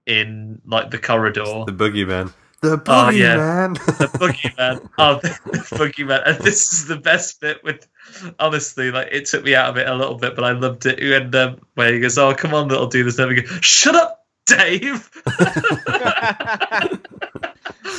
in like the corridor. The boogeyman. The Oh, yeah. boogeyman. the boogeyman. oh, the, the boogeyman. And this is the best bit with, honestly, like it took me out of it a little bit, but I loved it. And um, where he goes, "Oh, come on, little do this." And we go, "Shut up, Dave."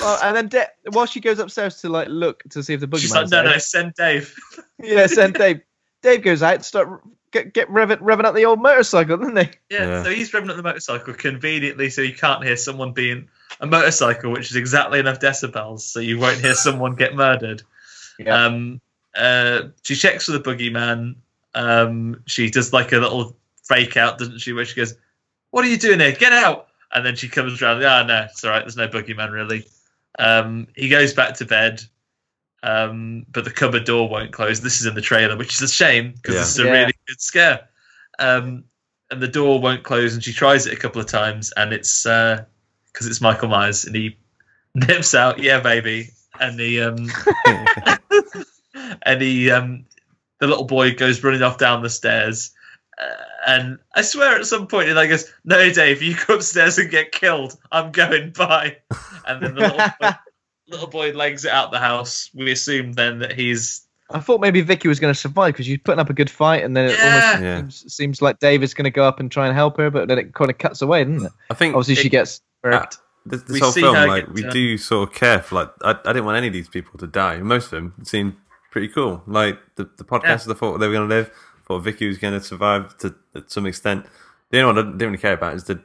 well, and then De- while she goes upstairs to like look to see if the She's boogeyman's like, "No, there, no, send Dave." yeah, send Dave. Dave goes out to start get get revving, revving up the old motorcycle, doesn't he? Yeah, Yeah. so he's revving up the motorcycle conveniently, so you can't hear someone being a motorcycle, which is exactly enough decibels, so you won't hear someone get murdered. Yeah. Um, uh, she checks for the boogeyman. Um, she does like a little fake out, doesn't she? Where she goes, "What are you doing here? Get out!" And then she comes around. Ah, no, it's all right. There's no boogeyman really. Um, he goes back to bed, um, but the cupboard door won't close. This is in the trailer, which is a shame because Yeah. this is a Yeah. really good scare. Um, and the door won't close, and she tries it a couple of times, and it's because it's Michael Myers, and he nips out, "Yeah, baby," and he um, and he um, the little boy goes running off down the stairs. Uh, and I swear at some point he like goes, No, Dave, you go upstairs and get killed. I'm going by. And then the little boy, little boy legs it out the house. We assume then that he's I thought maybe Vicky was going to survive because she's putting up a good fight, and then it Yeah. almost Yeah. seems, seems like David's going to go up and try and help her, but then it kind of cuts away, doesn't it? I think Obviously, she It- gets burnt. this, this whole film, like we uh, do sort of care for like I, I didn't want any of these people to die. Most of them seemed pretty cool. Like the the podcasters, I thought they were going to live. Thought Vicky was going to survive to, to some extent. The only one I didn't really care about is the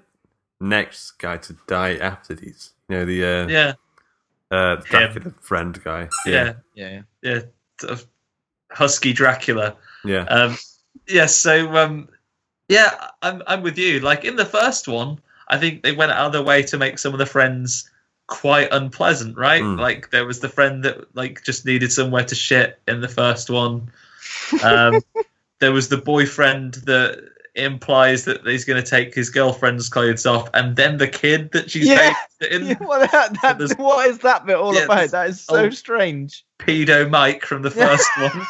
next guy to die after these. You know the uh, yeah, uh, the Dracula friend guy. yeah, yeah. yeah, sort of husky Dracula. yeah. Um, yeah, so um, yeah, I'm I'm with you. Like in the first one, I think they went out of their way to make some of the friends quite unpleasant, right? Mm. Like there was the friend that like just needed somewhere to shit in the first one. Um, there was the boyfriend that implies that he's going to take his girlfriend's clothes off, and then the kid that she's Yeah. in Yeah, what, that, that, there's- what is that bit all Yeah, about? That is so strange. pedo Mike from the first one.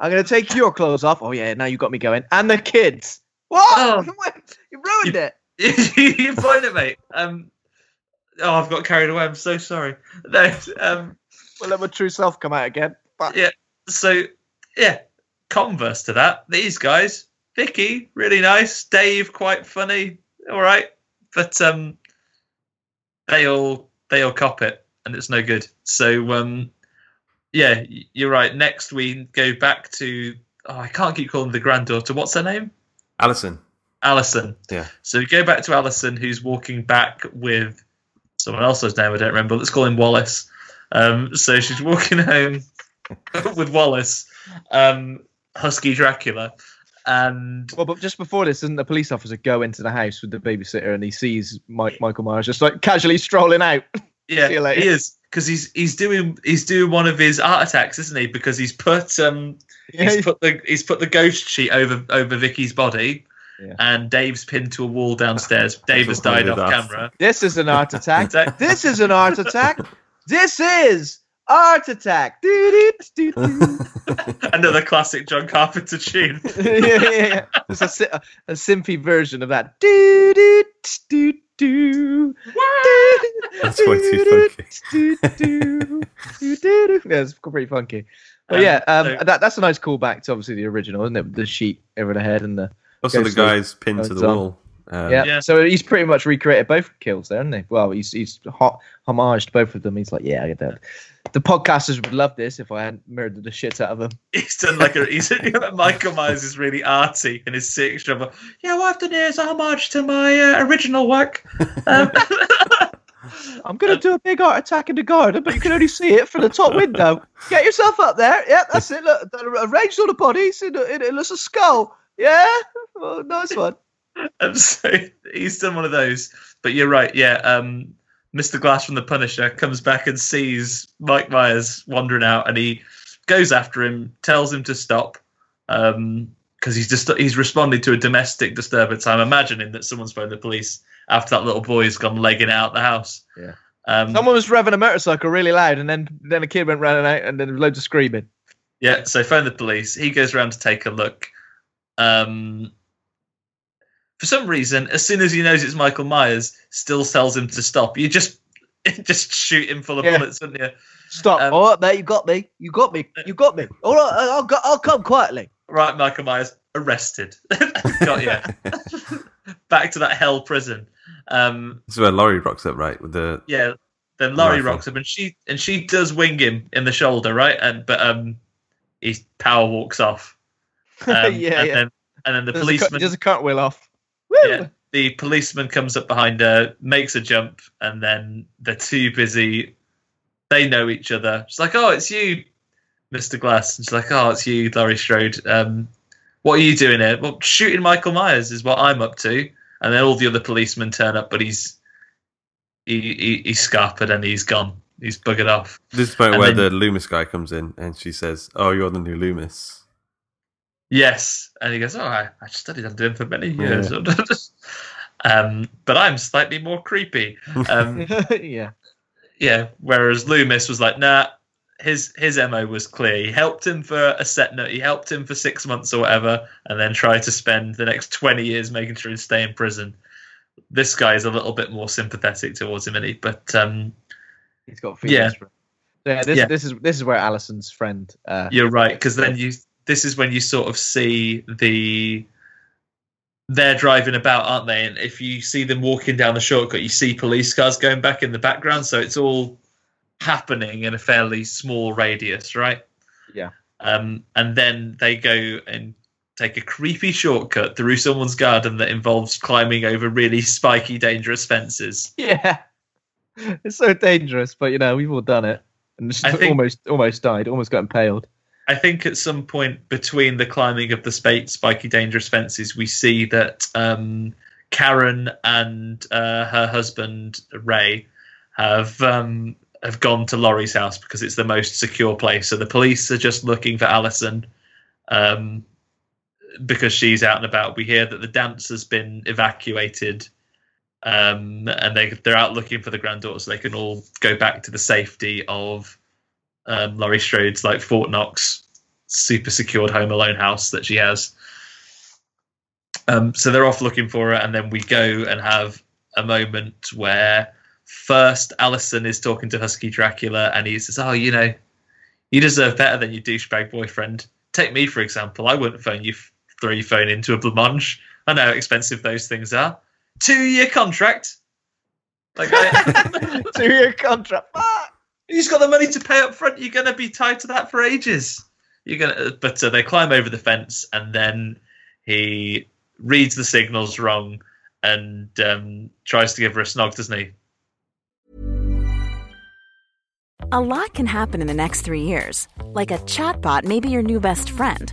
I'm going to take your clothes off. Oh, yeah, now you got me going. And the kids. What? Oh. you ruined it. you find it, mate. Um, oh, I've got carried away. I'm so sorry. No, um, We'll let my true self come out again. Fuck. Yeah. so yeah. Converse to that, these guys, Vicky, really nice. Dave, quite funny. All right, but um, they all they all cop it, and it's no good. So um, yeah, you're right. Next we go back to oh, I can't keep calling the granddaughter. What's her name? Alison. Alison. Yeah. So we go back to Alison, who's walking back with someone else's name I don't remember. Let's call him Wallace. Um, so she's walking home with Wallace, um, Husky Dracula, and Well, but just before this, doesn't the police officer go into the house with the babysitter and he sees Mike Michael Myers just like casually strolling out? yeah, See you later. he is because he's he's doing he's doing one of his art attacks, isn't he? Because he's put um Yeah, he's put the he's put the ghost sheet over over Vicky's body, Yeah. and Dave's pinned to a wall downstairs. Dave has died off did camera. This is an art attack. This is an art attack. This is art attack. Another classic John Carpenter tune. yeah, yeah, yeah. It's a, si- a simpy version of that. Do, do, do, do. That's way too funky. Yeah, it's pretty funky. But Um, yeah, um, so- that, that's a nice callback to obviously the original, isn't it? The sheet over the head and the Also, the guy's pinned to the on. wall. Um, yeah. Yeah. So he's pretty much recreated both kills there, hasn't he? Well, he's he's hot homaged both of them. He's like, yeah, I get that. The podcasters would love this if I hadn't murdered the shit out of them. He's done like a he's Michael Myers is really arty in his signature. Of, yeah, what I've done here is a homage to my uh, original work. Um, I'm gonna do a big art attack in the garden, but you can only see it from the top window. Get yourself up there. Yeah, that's it. Look, arranged all the bodies in, in, in a skull. Yeah, oh, nice one. and so he's done one of those. But you're right, yeah. Um, Mr. Glass from The Punisher comes back and sees Mike Myers wandering out, and he goes after him, tells him to stop, because he's just he's responding to a domestic disturbance. I'm imagining that someone's phoned the police after that little boy's gone legging out the house. Yeah. Um, Someone was revving a motorcycle really loud, and then then a kid went running out, and then loads of screaming. Yeah, so phone the police. He goes around to take a look. Um, for some reason, as soon as he knows it's Michael Myers, still tells him to stop. You just just shoot him full of Yeah. bullets, wouldn't you? Stop! Um, All right, mate, you got me. You got me. You got me. All right, I'll go, I'll come quietly. Right, Michael Myers arrested. Got you. Back to that hell prison. Um, This is where Laurie rocks up, right? With the yeah. Then Laurie Rifle. rocks up, and she and she does wing him in the shoulder, right? And but um, he power walks off. Um, Yeah, and yeah. Then, and then the There's a, cu- policeman there's a cartwheel off. Woo! yeah, the policeman comes up behind her, makes a jump, and then they're too busy. They know each other. She's like, "Oh, it's you, Mister Glass." And she's like, "Oh, it's you, Laurie Strode. Um, what are you doing here?" Well, shooting Michael Myers is what I'm up to. And then all the other policemen turn up, but he's he, he he's scarpered and he's gone. He's buggered off. this is the point And where then- the Loomis guy comes in and she says, "Oh, you're the new Loomis." Yes, and he goes, "Oh, I, I studied under him for many years." um, but I'm slightly more creepy. Um, yeah. Yeah. Whereas Loomis was like, nah, his his mo was clear. He helped him for a set note. He helped him for six months or whatever, and then tried to spend the next twenty years making sure he'd stay in prison. This guy is a little bit more sympathetic towards him, isn't he? But um, He's got feelings Yeah. Yeah, this, Yeah. this is this is where Alison's friend. Uh, you're right because then you this is when you sort of see the they're driving about, aren't they? And if you see them walking down the shortcut, you see police cars going back in the background. So it's all happening in a fairly small radius, right? Yeah. Um, and then they go and take a creepy shortcut through someone's garden that involves climbing over really spiky, dangerous fences. Yeah, it's so dangerous, but you know we've all done it, and think- almost almost died, almost got impaled. I think at some point between the climbing of the spa- spiky, dangerous fences, we see that um, Karen and uh, her husband Ray have um, have gone to Laurie's house because it's the most secure place. So the police are just looking for Alison um, because she's out and about. We hear that the dance has been evacuated. Um, and they they're out looking for the granddaughter so they can all go back to the safety of um, Laurie Strode's like Fort Knox super secured home alone house that she has. Um, so they're off looking for her, and then we go and have a moment where first Allison is talking to Husky Dracula, and he says, "Oh, you know, you deserve better than your douchebag boyfriend. Take me for example. I wouldn't phone you, throw your phone into a blancmange. I know how expensive those things are. Two year contract. Like, Two year contract. Fuck. He's got the money to pay up front. You're going to be tied to that for ages. You're going to, but uh, they climb over the fence, and then he reads the signals wrong and um, tries to give her a snog, doesn't he? A lot can happen in the next three years. Like a chatbot may be your new best friend.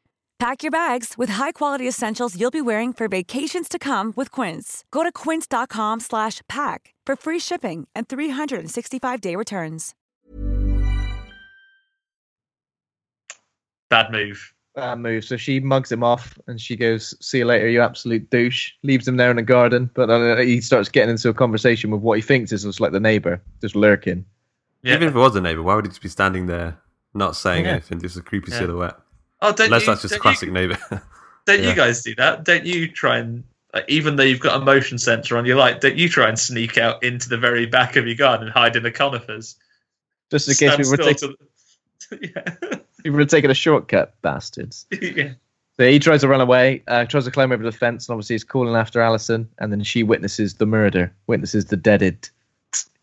Pack your bags with high-quality essentials you'll be wearing for vacations to come with Quince. Go to quince.com/pack for free shipping and 365-day returns. Bad move. Bad move. So she mugs him off and she goes, "See you later, you absolute douche." Leaves him there in the garden, but uh, he starts getting into a conversation with what he thinks is just like the neighbor, just lurking. Yeah. Even if it was a neighbour, why would he just be standing there, not saying Yeah. anything, just a creepy Yeah. silhouette? Oh, don't Unless you, that's just don't classic You, neighbour. don't Yeah. you guys do that? Don't you try and like, even though you've got a motion sensor on your light, don't you try and sneak out into the very back of your garden and hide in the conifers? Just in case Stand we were, still take, to the- we were taking a shortcut, bastards. yeah. yeah. So he tries to run away, uh, tries to climb over the fence, and obviously he's calling after Alison. And then she witnesses the murder, witnesses the deaded.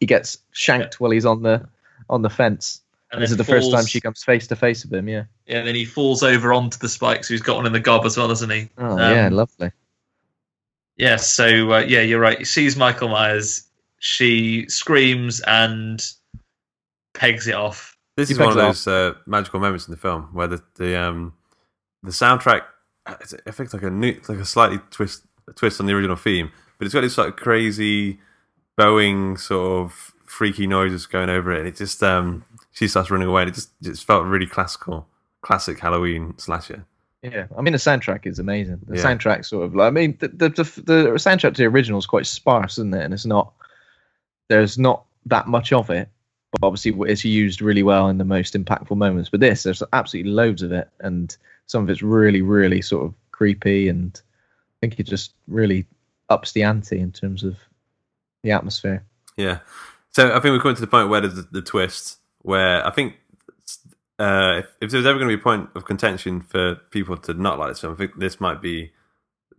He gets shanked while he's on the on the fence. And this is the first time she comes face to face with him. Yeah. Yeah, and then he falls over onto the spikes. Who's got one in the gob as well, doesn't he? Oh Um, yeah, lovely. Yeah, so uh, yeah, you're right. He sees Michael Myers. She screams and pegs it off. This He is one of those uh, magical moments in the film where the the um the soundtrack it's- I think like a new like a slightly twist a twist on the original theme, but it's got this sort of crazy bowing sort of freaky noises going over it, and it just um she starts running away, and it just just felt really classical, classic Halloween slasher. Yeah, I mean the soundtrack is amazing. The Yeah. soundtrack sort of, like, I mean, the, the the the soundtrack to the original is quite sparse, isn't it? And it's not there's not that much of it, but obviously it's used really well in the most impactful moments. But this, there's absolutely loads of it, and some of it's really, really sort of creepy, and I think it just really ups the ante in terms of the atmosphere. Yeah. So I think we're coming to the point where there's the, the twist, where I think uh, if, if there's ever going to be a point of contention for people to not like this film, I think this might be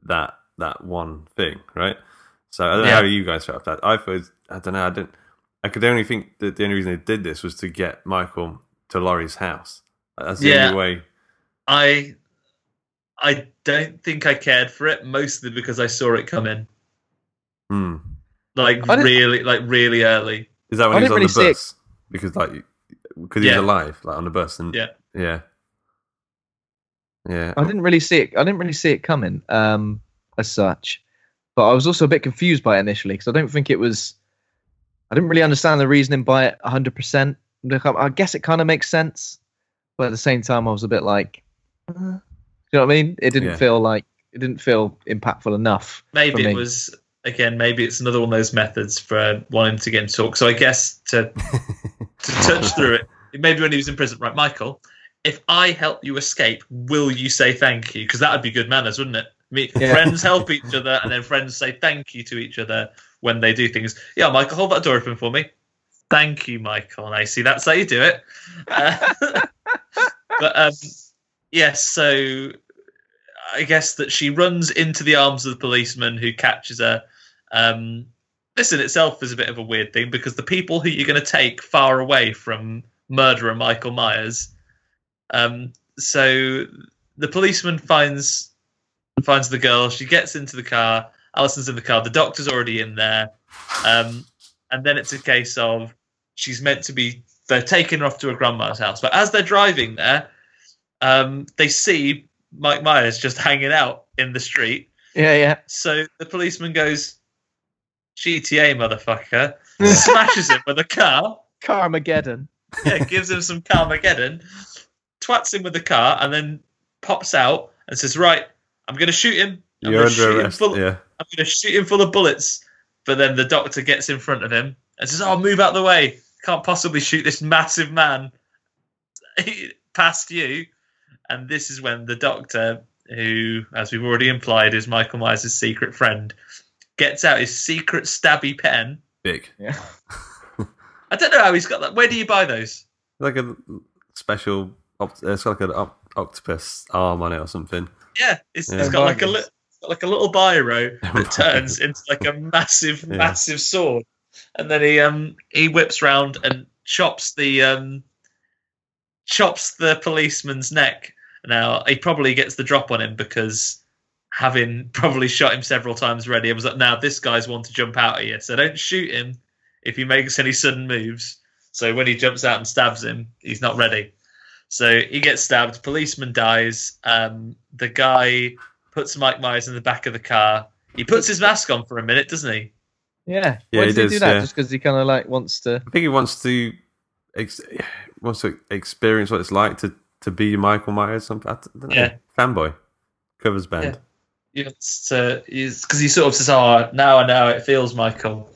that that one thing, right? So I don't know how you guys felt about that. I thought I don't know. I didn't. I could only think that the only reason they did this was to get Michael to Laurie's house. That's the Yeah. only way. I I don't think I cared for it mostly because I saw it come in Hmm. like really like really early. Is that I when he was on really the see bus? Because like, because he Yeah. was alive, like on the bus, and Yeah. yeah, yeah. I didn't really see it. I didn't really see it coming um, as such, but I was also a bit confused by it initially because I don't think it was. I didn't really understand the reasoning by it 100. percent I guess it kind of makes sense, but at the same time, I was a bit like, uh, you know what I mean? It didn't Yeah. feel like it didn't feel impactful enough. Maybe for it was again. Maybe it's another one of those methods for wanting to get him to talk. So I guess to to touch through it. Maybe when he was in prison, right, Michael? If I help you escape, will you say thank you? Because that would be good manners, wouldn't it? Me, Yeah. friends help each other, and then friends say thank you to each other when they do things. Yeah, Michael, hold that door open for me. Thank you, Michael. And I see that's how you do it. Uh, but um, yes, so I guess that she runs into the arms of the policeman who catches her. Um, this in itself is a bit of a weird thing because the people who you're going to take far away from murderer Michael Myers. Um, so the policeman finds finds the girl. She gets into the car. Alison's in the car. The doctor's already in there. Um, and then it's a case of she's meant to be. They're taking her off to her grandma's house, but as they're driving there, um, they see Mike Myers just hanging out in the street. Yeah, yeah. So the policeman goes, GTA motherfucker, smashes him with a car, Carmageddon. yeah, gives him some Carmageddon, twats him with the car, and then pops out and says, Right, I'm going to shoot him. I'm You're gonna shoot under him arrest. full- Yeah. I'm going to shoot him full of bullets. But then the doctor gets in front of him and says, Oh, move out the way. Can't possibly shoot this massive man past you. And this is when the doctor, who, as we've already implied, is Michael Myers' secret friend, gets out his secret stabby pen. Big. Yeah. I don't know how he's got that. Where do you buy those? Like a special. It's got like an op- octopus arm on it or something. Yeah, it's, Yeah. it's got like a Bargains. li- like a little biro that turns into like a massive, Yeah. massive sword, and then he um he whips round and chops the um chops the policeman's neck. Now he probably gets the drop on him because having probably shot him several times already, I was like, now this guy's one to jump out at you, so don't shoot him if he makes any sudden moves. So when he jumps out and stabs him, he's not ready. So he gets stabbed. Policeman dies. Um, the guy puts Mike Myers in the back of the car. He puts his mask on for a minute, doesn't he? Yeah. Yeah, Why he does he does, do that? yeah. Just because he kind of like wants to. I think he wants to ex- wants to experience what it's like to, to be Michael Myers. Some I don't know, Yeah. fanboy covers band. Yeah. He wants to, because he sort of says, "Oh, now I know how it feels, Michael.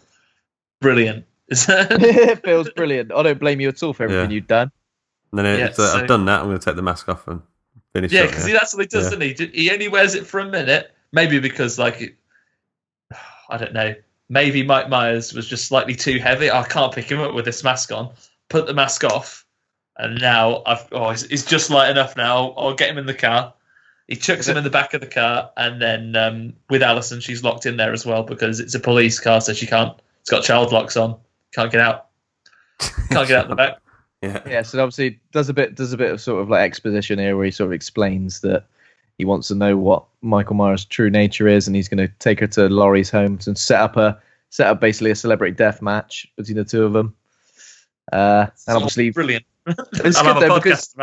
Brilliant." it feels brilliant. I don't blame you at all for everything Yeah. you've done. And then Yeah, it's, uh, so- I've done that. I'm going to take the mask off and finish. yeah, because that's what he does, Yeah. doesn't he? He only wears it for a minute, maybe because like, it, I don't know, maybe Mike Myers was just slightly too heavy. I can't pick him up with this mask on. Put the mask off, and now I've oh, he's, he's just light enough now. I'll get him in the car. He chucks him in the back of the car, and then um, with Alison, she's locked in there as well because it's a police car, so she can't. It's got child locks on. Can't get out. Can't get out the back. yeah. Yeah, so obviously does a bit does a bit of sort of like exposition here where he sort of explains that he wants to know what Michael Myers' true nature is, and he's going to take her to Laurie's home and set up a set up basically a celebrity death match between the two of them. Uh, and obviously, brilliant. It's good have though, because-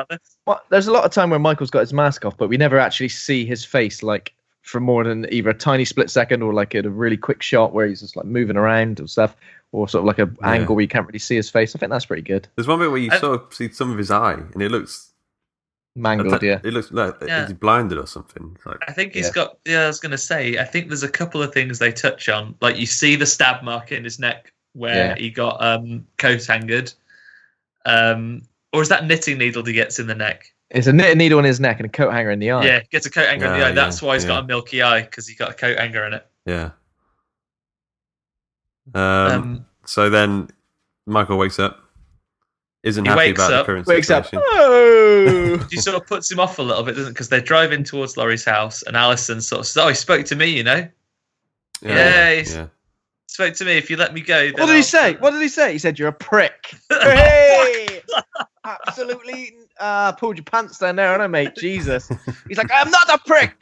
well, there's a lot of time where Michael's got his mask off, but we never actually see his face like for more than either a tiny split second or like in a really quick shot where he's just like moving around and stuff, or sort of like a Yeah. angle where you can't really see his face. I think that's pretty good. There's one bit where you I- sort of see some of his eye, and it looks Mangled, yeah. It looks like Yeah. he's blinded or something. Like, I think he's Yeah. got. Yeah, I was going to say. I think there's a couple of things they touch on. Like you see the stab mark in his neck where Yeah. he got um, coat angered. Um, or is that knitting needle he gets in the neck? It's a knitting needle in his neck and a coat hanger in the eye. Yeah, he gets a coat hanger in the Yeah, eye. That's yeah, why he's yeah. got a milky eye because he got a coat hanger in it. yeah. Um, Um, so then Michael wakes up, isn't He happy wakes about up, the current Wakes up. situation. Oh! He sort of puts him off a little bit, doesn't? Because they're driving towards Laurie's house, and Alison sort of says, "Oh, he spoke to me, you know. Yeah, he's- yeah. Spoke to me. If you let me go." what did he I'll- say? What did he say? He said, You're a prick. hey! Absolutely uh, pulled your pants down there, I, mate? Jesus. He's like, I'm not a prick.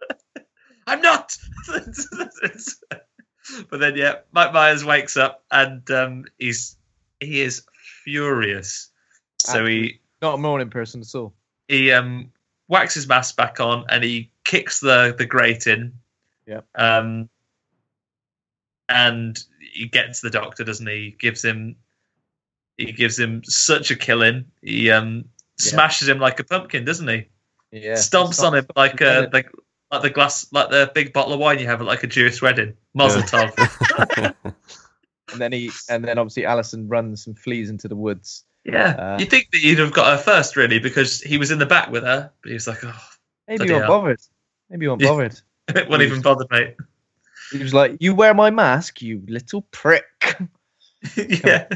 I'm not. but then, yeah, Mike Myers wakes up and um, he's he is furious. So he Not a morning person at all. he um whacks his mask back on and he kicks the the grate in. Yep. Um, and he gets the doctor, doesn't? He gives him he gives him such a killing. He um Yeah. smashes him like a pumpkin, doesn't he? Yeah. Stomps on him like a it. like like the glass like the big bottle of wine you have at like a Jewish wedding. Mazel Yeah. tov. And then he, and then obviously Alison runs and flees into the woods. Yeah, Uh, you'd think that you'd have got her first, really, because he was in the back with her, but he was like, "Oh, Maybe you weren't bothered. Maybe you weren't Yeah. bothered. it wasn't even bothered, mate." He was like, "You wear my mask, you little prick." yeah,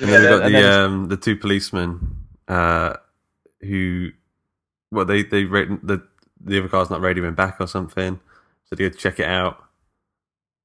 And then we've got and the then- um, the two policemen uh, who, well, they they ra- the the other car's not radioing back or something, so they go to check it out.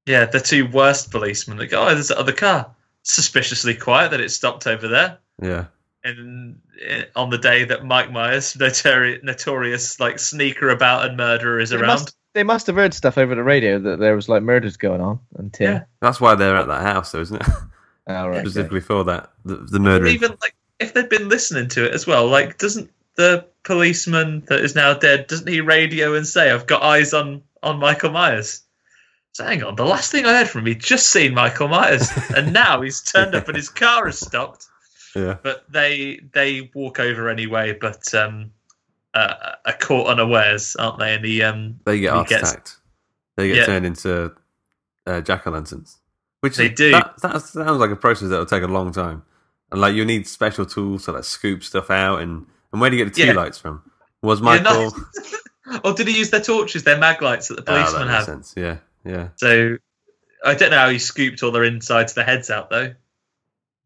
yeah. The two worst policemen that go, "Oh, there's that other car." Suspiciously quiet that it stopped over there, Yeah, and eh, on the day that Mike Myers, notorious, notorious like sneaker about and murderer, is They around. must, they must have heard stuff over the radio that there was like murders going on. Until Yeah. that's why they're at that house, though, isn't it? oh, right, okay. For that, the, the murder. even like if they'd been listening to it as well, like doesn't the policeman that is now dead, doesn't he radio and say, "I've got eyes on on Michael Myers"? So hang on, the last thing I heard from him, he'd just seen Michael Myers, and now he's turned up and his car has stopped. Yeah. But they they walk over anyway, but um, uh, are caught unawares, aren't they? And he um They get he gets- attacked. They get Yeah. turned into uh, jack o' lanterns. Which They is- do. That, that sounds like a process that will take a long time, and like you need special tools to like scoop stuff out. And and where do you get the tea Yeah. lights from? Was Yeah, Michael? no- or did he use their torches, their mag lights that the Oh, that policemen makes have? sense. Yeah, yeah, So I don't know how he scooped all their insides, their heads out though.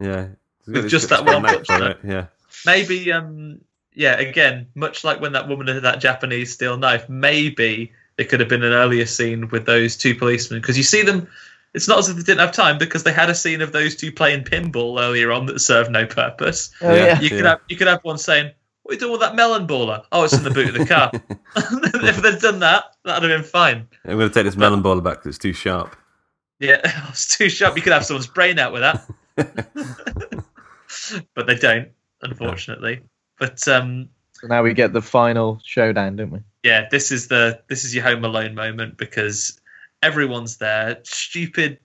yeah. With just that one touch, for it, Yeah, Maybe um yeah, again, much like when that woman had that Japanese steel knife, maybe it could have been an earlier scene with those two policemen because you see them. It's not as if they didn't have time because they had a scene of those two playing pinball earlier on that served no purpose. Oh, Yeah. yeah. You could Yeah. have you could have one saying, "What are you doing with that melon baller?" Oh, it's in the boot of the car. if they'd done that, that'd have been fine. I'm going to take this melon baller back because it's too sharp. Yeah, it's too sharp. You could have someone's brain out with that, but they don't, unfortunately. But um, So now we get the final showdown, don't we? yeah, this is the this is your Home Alone moment because everyone's there. Stupid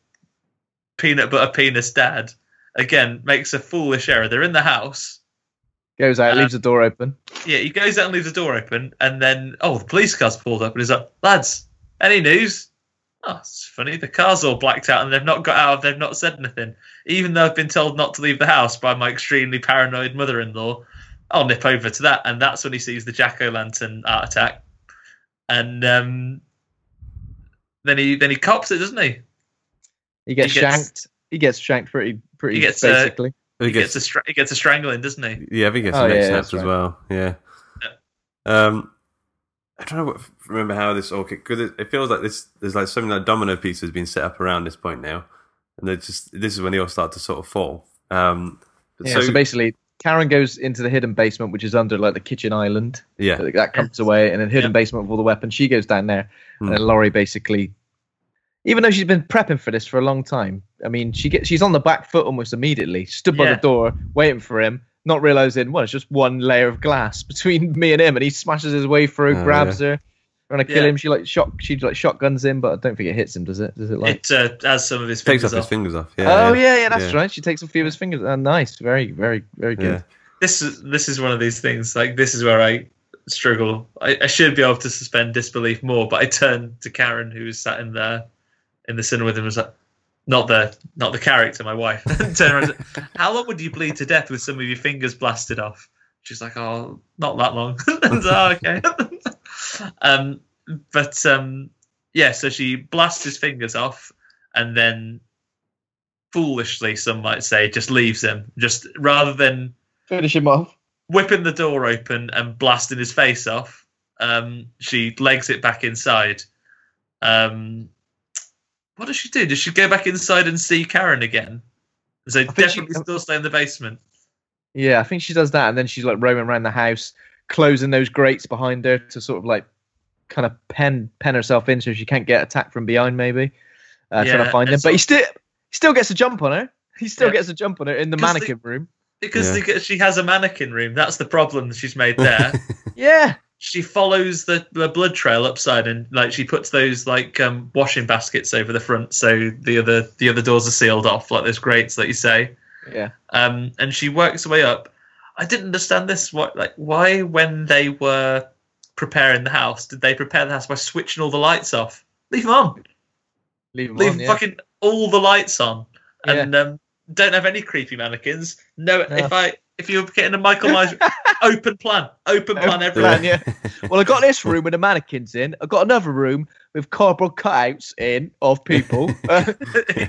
peanut butter penis dad again makes a foolish error. They're in the house. Goes out, Uh, leaves the door open. Yeah, he goes out and leaves the door open, and then oh, the police car's pulled up, and he's like, "Lads, any news?" Oh, it's funny. The car's all blacked out, and they've not got out. They've not said anything, even though I've been told not to leave the house by my extremely paranoid mother-in-law. I'll nip over to that, and that's when he sees the jack o' lantern art attack, and um, then he then he cops it, doesn't he? He gets, he gets- shanked. He gets shanked pretty, pretty He gets, uh, basically. He He gets, gets a stra- he gets a strangling, doesn't he? yeah, I think he gets Oh, some neck yeah, snaps as right. well. Yeah. Um, I don't know what, remember how this all kicked because it, it feels like this. There's like something like domino pieces being set up around this point now, and they just this is when they all start to sort of fall. Um, Yeah, so, basically, Karen goes into the hidden basement, which is under like the kitchen island. yeah, That- That comes away, and then hidden Yeah. basement with all the weapons. She goes down there, Hmm. and then Laurie basically, even though she's been prepping for this for a long time, I mean, she gets she's on the back foot almost immediately. Stood by Yeah. the door, waiting for him, not realizing well, it's just one layer of glass between me and him, and he smashes his way through, Oh, grabs her, trying to kill Yeah. him. She like shot, she like shotguns him, but I don't think it hits him, does it? Does it like? It uh, has some of his takes fingers off his off. fingers off. Yeah, oh yeah, yeah, that's right. She takes a few of his fingers. Uh, nice, very, very, very good. Yeah. this is this is one of these things. Like this is where I struggle. I, I should be able to suspend disbelief more, but I turn to Karen, who's sat in the in the cinema with him, was like, not the not the character, my wife. Turned around How long would you bleed to death with some of your fingers blasted off? She's like, oh, not that long. And oh, okay. um, but um, yeah, so she blasts his fingers off, and then foolishly, some might say, just leaves him. Just rather than Finish him off. whipping the door open and blasting his face off. Um, she legs it back inside. Um, what does she do? Does she go back inside and see Karen again? So think she- definitely still stay in the basement. Yeah, I think she does that, and then she's like roaming around the house, closing those grates behind her to sort of like kind of pen pen herself in so she can't get attacked from behind, maybe. Uh, trying to find him, but he still he still gets a jump on her. He still Yeah. gets a jump on her in the 'Cause the- mannequin room. Because Yeah. they get- she has a mannequin room. That's the problem that she's made there. Yeah, she follows the, the blood trail upside and like she puts those like um, washing baskets over the front so the other the other doors are sealed off like those grates that you say yeah. um, and she works her way up. I didn't understand this. What like why when they were preparing the house did they prepare the house by switching all the lights off? Leave them on. Leave him Leave on, yeah. fucking all the lights on, Yeah. and um, don't have any creepy mannequins. No, No. if I if you're getting a Michael Myers open plan, open plan Open everywhere. plan, yeah. Well, I got this room with the mannequins in. I got another room with cardboard cutouts in of people. Uh,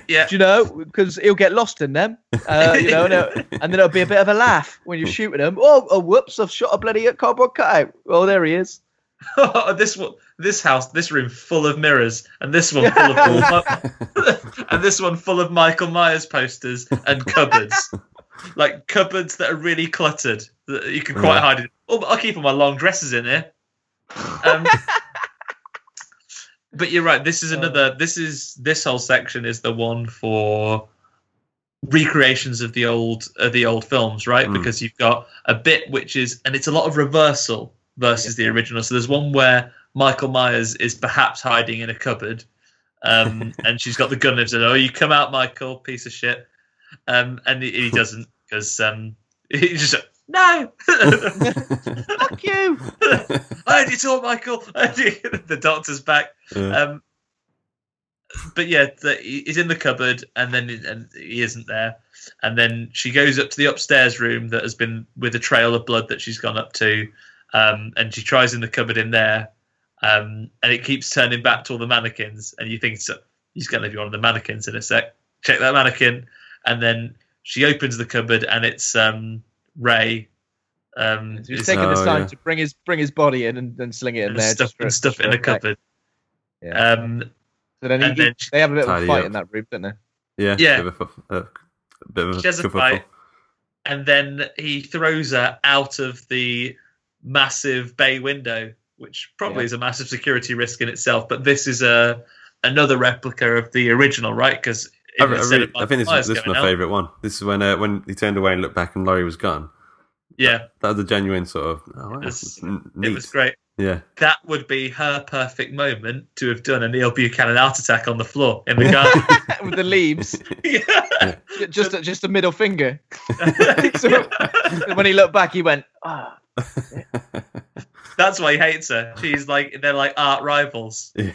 yeah, do you know? Because he'll get lost in them. Uh, you know, and, and then it'll be a bit of a laugh when you're shooting him. Oh, oh, whoops! I've shot a bloody cardboard cutout. Oh, there he is. this one, this house, this room full of mirrors, and this one full of all, and this one full of Michael Myers posters and cupboards, like cupboards that are really cluttered that you can quite Yeah. hide. In. Oh, but I'll keep all my long dresses in here. Um, but you're right. This is another. This is this whole section is the one for recreations of the old of the old films, right? Mm. Because you've got a bit which is, and it's a lot of reversal versus the original. So there's one where Michael Myers is perhaps hiding in a cupboard, um, and she's got the gun and said, "Oh, you come out, Michael, piece of shit," um, and he, he doesn't because um, he just no. Fuck you. I only talk, Michael. the doctor's back. Yeah. Um, but yeah, the, he's in the cupboard, and then and he isn't there. And then she goes up to the upstairs room that has been with a trail of blood that she's gone up to, um, and she tries in the cupboard in there, um, and it keeps turning back to all the mannequins, and you think so, he's going to be one of the mannequins in a sec. Check that mannequin, and then she opens the cupboard, and it's um, Ray. Um, He was taking his Oh, time yeah. to bring his bring his body in and, and sling it in and there. stuff, and stuff just in for a cupboard. Yeah. Um, so then, he, and then they have a bit of a fight up. in that room, don't they? yeah, Yeah. Bit of a, a bit of a She has a fight. and then he throws her out of the massive bay window, which probably Yeah. is a massive security risk in itself. But this is a another replica of the original, right? Because I, I, really, I think this, is- this is my favourite one. This is when uh, when he turned away and looked back and Laurie was gone. Yeah, That was a genuine sort of. Oh, wow, It was- n- it was great. Yeah, That would be her perfect moment to have done a Neil Buchanan art attack on the floor in the garden. With the leaves, yeah. just a, just a middle finger. So- when he looked back, he went, "Ah." That's why he hates her. She's like they're like art rivals. Yeah.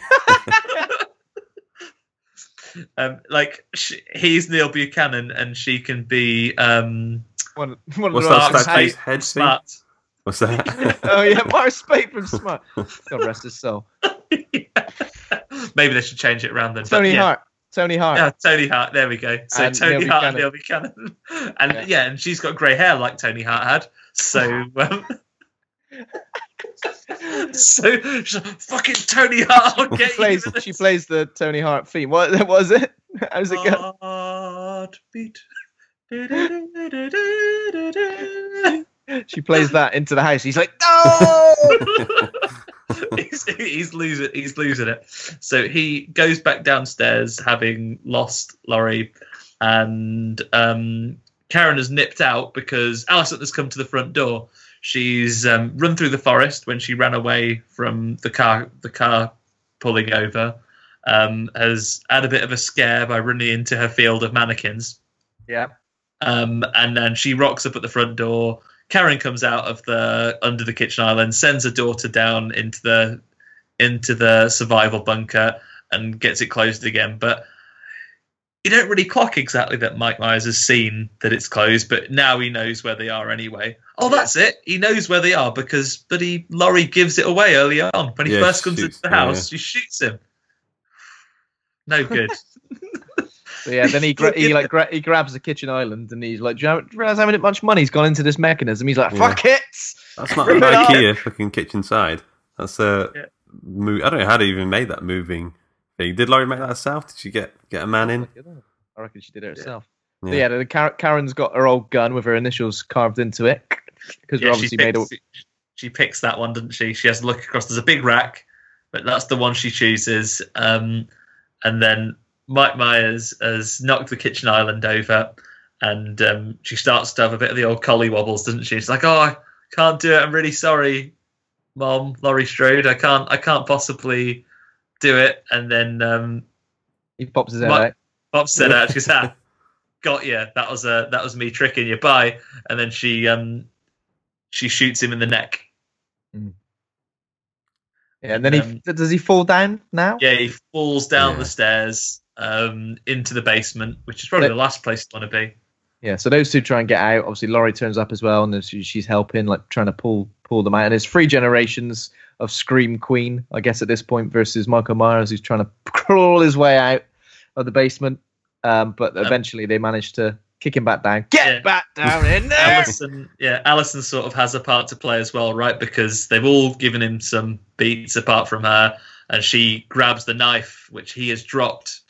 Um, like sh he's Neil Buchanan and she can be um, One, one What's of the that ones- head smart. What's that? Oh yeah, Mark Speight from Smart. God rest his soul. Maybe they should change it around then. Tony yeah. Hart. Tony Hart. Yeah, Tony Hart. There we go. So And Tony Neil Hart and Neil Buchanan. Buchanan, and Yeah. yeah. and she's got grey hair like Tony Hart had. So, um, so she's like, fucking Tony Hart. She plays. She plays the Tony Hart theme. What what was it? How's it go? Heartbeat. She plays that into the house. He's like, no. he's, he's losing he's losing it so he goes back downstairs having lost laurie and um, karen has nipped out because alison has come to the front door she's um, run through the forest when she ran away from the car the car pulling over um, has had a bit of a scare by running into her field of mannequins yeah. um, and then she rocks up at the front door. Karen comes out of the under the kitchen island, sends her daughter down into the into the survival bunker, and gets it closed again. But you don't really clock exactly that Mike Myers has seen that it's closed, but now he knows where they are anyway. Oh, that's it. He knows where they are because Buddy Laurie gives it away early on when he Yeah, first comes shoots into the them, house. She shoots him. No good. So yeah, then he gra- he like gra- he grabs the kitchen island and he's like, "Do you have- do you realize how many- much money?" He's gone into this mechanism?" He's like, Yeah. "Fuck it." That's not Rip an. IKEA fucking kitchen side. That's a. Yeah. Mo- I don't know how they even made that moving thing. Did Laurie make that herself? Did she get get a man oh, in? I reckon she did it herself. Yeah. Yeah, yeah the Kar- Karen's got her old gun with her initials carved into it because Yeah, we obviously made a picks, she picks that one, doesn't she? She has to look across. There's a big rack, but that's the one she chooses. Um, and then Mike Myers has knocked the kitchen island over, and um, she starts to have a bit of the old collie wobbles, doesn't she? She's like, "Oh, I can't do it. I'm really sorry, Mom, Laurie Strode. I can't. I can't possibly do it." And then um, he pops his head Mike- out. Bob said out. She goes, "Ah, got you. That was uh, that was me tricking you. Bye." And then she um, she shoots him in the neck. Yeah, and then he Um, does he fall down now? Yeah, he falls down Yeah. the stairs um, into the basement, which is probably But- the last place you want to be. Yeah, so those two try and get out. Obviously, Laurie turns up as well, and she, she's helping, like trying to pull pull them out. And there's three generations of Scream Queen, I guess, at this point, versus Michael Myers, who's trying to crawl his way out of the basement. Um, but eventually, they manage to kick him back down. Get Yeah. back down in there! Allison, yeah, Allison sort of has a part to play as well, right? Because they've all given him some beats apart from her, and she grabs the knife which he has dropped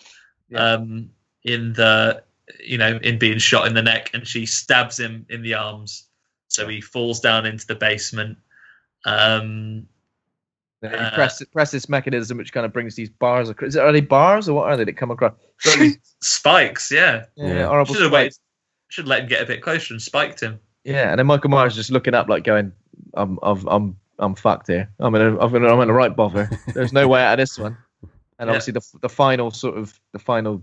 Yeah. um, in the, you know, in being shot in the neck, and she stabs him in the arms, so he falls down into the basement. Um, Uh, press press this mechanism which kind of brings these bars across. Is it, are they bars or what are they that come across? These- Spikes, yeah. yeah, Yeah. horrible Should have spikes. waited. Should let him get a bit closer and spiked him. Yeah, and then Michael Myers just looking up, like going, "I'm, I'm, I'm, I'm fucked here. I'm in, a, I'm in, a, I'm in a right bother. There's no way out of this one." And Yeah. obviously, the the final sort of the final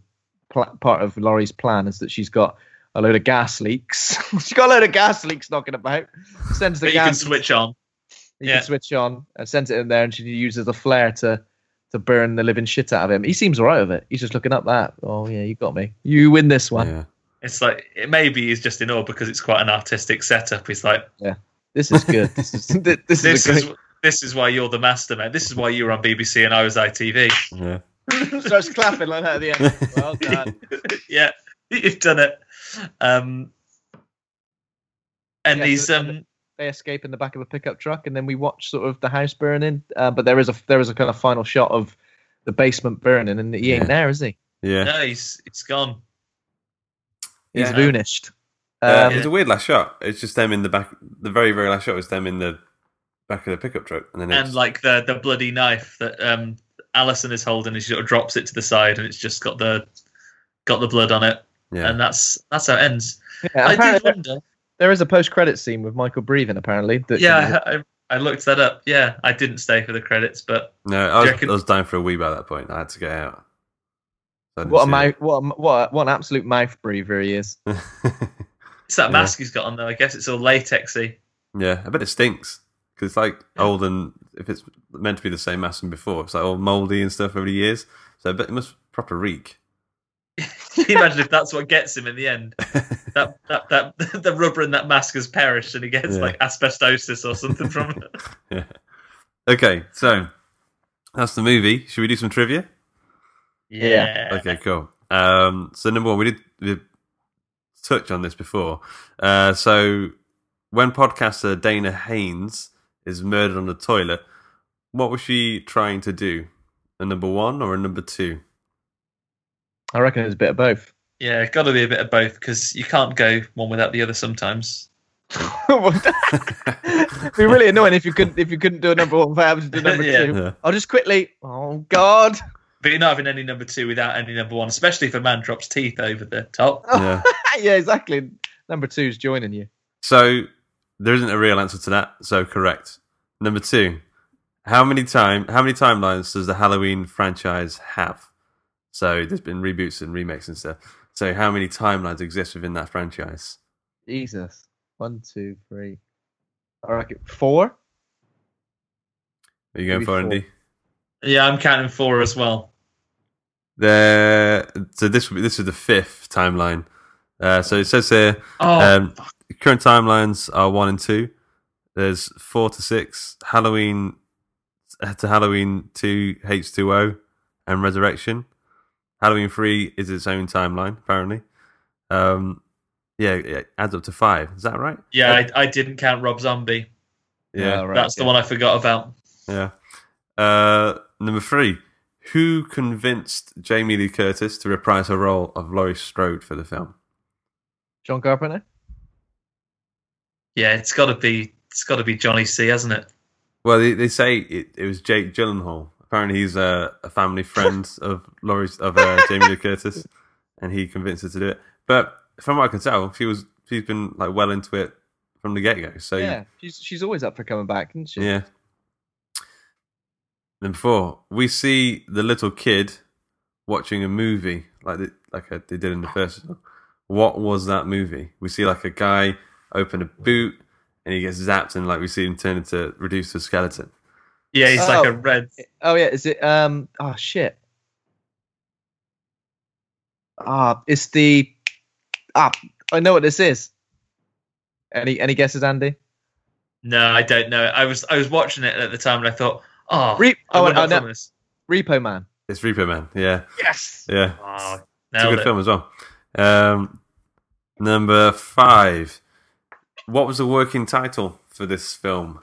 pl- part of Laurie's plan is that she's got a load of gas leaks. she's got a load of gas leaks knocking about. Sends the But you can switch on. You yeah. can switch on and sends it in there, and she uses the flare to to burn the living shit out of him. He seems alright with it. He's just looking up that. Oh yeah, you got me. You win this one. Yeah. It's like it maybe he's just in awe because it's quite an artistic setup. He's like, yeah, This is good. This is this, is this a is great. this is why you're the master, man. This is why you were on BBC and I was ITV. Yeah. starts clapping like that at the end. Well done. yeah, you've done it. Um, and Yeah, he's so- um, they escape in the back of a pickup truck, and then we watch sort of the house burning. Uh, but there is a there is a kind of final shot of the basement burning, and he ain't Yeah. there, is he? Yeah. no, he's it's gone. He's Yeah. vanished. Uh, Um, It's a weird last shot. It's just them in the back. The very, very last shot was them in the back of the pickup truck, and then it's, And like the the bloody knife that um Alison is holding, and she sort of drops it to the side, and it's just got the got the blood on it, yeah, and that's that's how it ends. yeah, I did wonder. There is a post credit scene with Michael breathing. Apparently, that Yeah, I, I, I looked that up. Yeah, I didn't stay for the credits, but no, I was, reckon- I was down for a wee by that point. I had to get out. So I didn't what a mouth, what a, what a, what an absolute mouth breather he is. it. it's that Yeah. mask he's got on though. I guess it's all latexy. yeah, I bet it stinks because it's like old and if it's meant to be the same mask from before, it's like all mouldy and stuff over the years. So I bet it must proper reek. Can you imagine if that's what gets him in the end? That that that the rubber in that mask has perished, and he gets Yeah. like asbestosis or something from it. yeah. Okay, so that's the movie. Should we do some trivia? Yeah. Okay, cool. Um, so number one, we did, we did touch on this before. Uh, so when podcaster Dana Haines is murdered on the toilet, what was she trying to do? A number one or a number two? I reckon it's a bit of both. Yeah, it's got to be a bit of both because you can't go one without the other sometimes. It'd be really annoying if you couldn't if you couldn't do a number one without having to do number Yeah. two. Yeah. I'll just quickly. Oh God! But you're not having any number two without any number one, especially if a man drops teeth over the top. Yeah. yeah, exactly. Number two's joining you. So there isn't a real answer to that. So correct. Number two, how many time how many timelines does the Halloween franchise have? So there's been reboots and remakes and stuff. So how many timelines exist within that franchise? Jesus. One, two, three. I reckon four. Are you going Maybe for four. Andy? Yeah, I'm counting four as well. There. So this this is the fifth timeline. Uh, so it says here Oh, um, current timelines are one and two. There's four to six. Halloween to Halloween two H two O and Resurrection. Halloween three is its own timeline apparently. Um, yeah, it adds up to five. Is that right? yeah, I, I didn't count Rob Zombie. Yeah, right, That's the yeah. one I forgot about. yeah. Uh, number three. Who convinced Jamie Lee Curtis to reprise her role of Laurie Strode for the film? John Carpenter. Yeah, it's got to be it's got to be Johnny C, hasn't it? Well, they, they say it, it was Jake Gyllenhaal. Apparently, he's a, a family friend of Laurie's of uh, Jamie Lee Curtis, and he convinced her to do it. But from what I can tell, she was she's been like well into it from the get go. So yeah, she's she's always up for coming back, isn't she? yeah. Number four, we see the little kid watching a movie like the, like a, they did in the first. one. What was that movie? We see like a guy open a boot and he gets zapped, and like we see him turn into reduced to a skeleton. Yeah, he's like Oh. a red. Oh yeah, is it? Um. Oh shit. Ah, it's the. Ah, I know what this is. Any any guesses, Andy? No, I don't know. I was I was watching it at the time and I thought, oh, Re- I oh, would I not know. film this. Repo Man. It's Repo Man. Yeah, Yes. yeah. Oh, It's a good it. film as well. Um, number five. What was the working title for this film?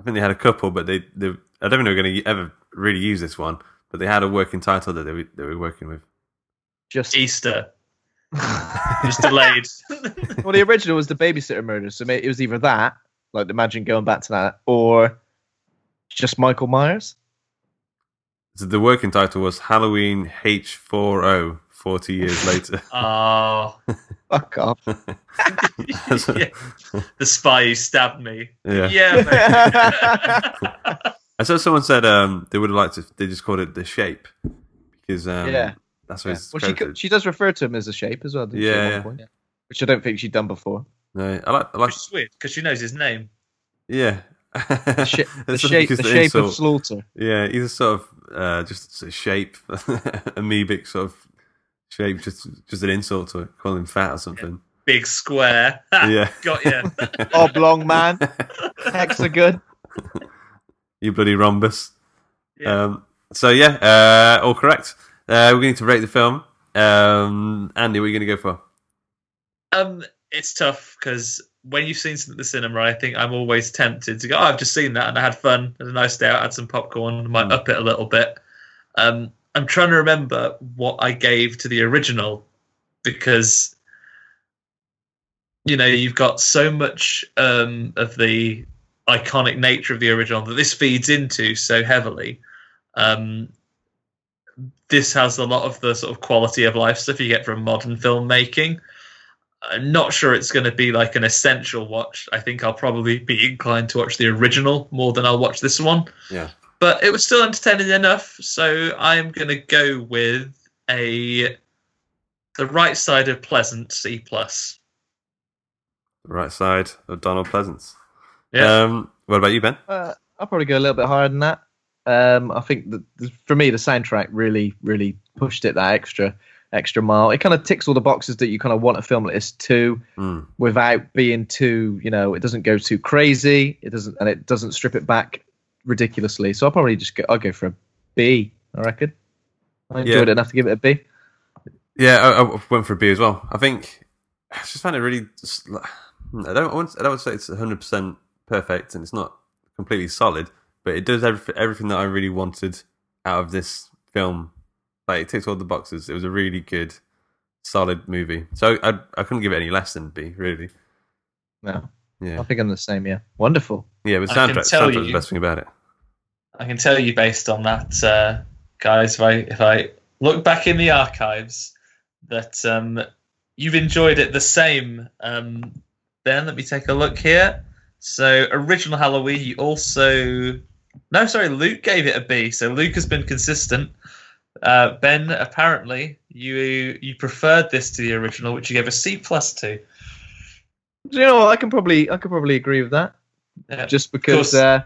I think they had a couple, but they, they I don't think they were going to ever really use this one. But they had a working title that they were, they were working with. Just Easter. Just delayed. well, the original was the babysitter murder, so it was either that, like imagine going back to that, or Just Michael Myers. So the working title was Halloween H40, 40 years later. Oh, Fuck off. yeah. the spy who stabbed me. Yeah. Yeah, mate. I saw someone said um, they would have liked to. They just called it the shape because um, Yeah. that's what Yeah. it's Well, she credited. she does refer to him as a shape as well. doesn't she, at Yeah, one yeah. point? Which I don't think she'd done before. No, I like. I like. Which is weird because she knows his name. Yeah. The, sh- the shape, the the shape of slaughter. Yeah, he's a sort of uh, just a shape, amoebic sort of shape, just just an insult to it, call him fat or something. Big square. Yeah. Got you. Oblong man, hexagon. you bloody rhombus. Yeah. Um, so yeah, uh, all correct. Uh, we're going to rate the film. Um, Andy, what are you going to go for? Um, it's tough because when you've seen something at the cinema, I think I'm always tempted to go. Oh, I've just seen that and I had fun. Had a nice day out. Had some popcorn. Might up it a little bit. Um, I'm trying to remember what I gave to the original because you know you've got so much um, of the iconic nature of the original that this feeds into so heavily. Um, this has a lot of the sort of quality of life stuff you get from modern filmmaking. I'm not sure it's going to be like an essential watch. I think I'll probably be inclined to watch the original more than I'll watch this one. Yeah. But it was still entertaining enough, so I'm going to go with a the right side of pleasant C plus. Right side of Donald Pleasence. Yeah. Um, what about you, Ben? Uh, I'll probably go a little bit higher than that. Um, I think that for me, the soundtrack really, really pushed it that extra, extra mile. It kind of ticks all the boxes that you kind of want a film like this to, Mm. without being too, you know, it doesn't go too crazy. It doesn't, and it doesn't strip it back ridiculously. So I'll probably just go. I'll go for a B. I reckon. I enjoyed Yeah. it enough to give it a B. Yeah, I, I went for a B as well. I think I just found it really. Hmm, I don't. I won't- I don't want to say it's 100 percent perfect, and it's not completely solid, but it does everything, everything that I really wanted out of this film. Like it ticks all the boxes. It was a really good, solid movie. So I I couldn't give it any less than B. Really. No, Yeah. I think I'm the same. Yeah, wonderful. Yeah, but I can soundtrack. tell Soundtrack's the best thing about it. I can tell you based on that, uh, guys. If I if I look back in the archives, that um, you've enjoyed it the same. Um, ben, let me take a look here. So original Halloween, you also no, sorry, Luke gave it a B. So Luke has been consistent. Uh, ben, apparently you you preferred this to the original, which you gave a C plus to. Do you know what? I can probably, I could probably agree with that. Yeah. just because uh,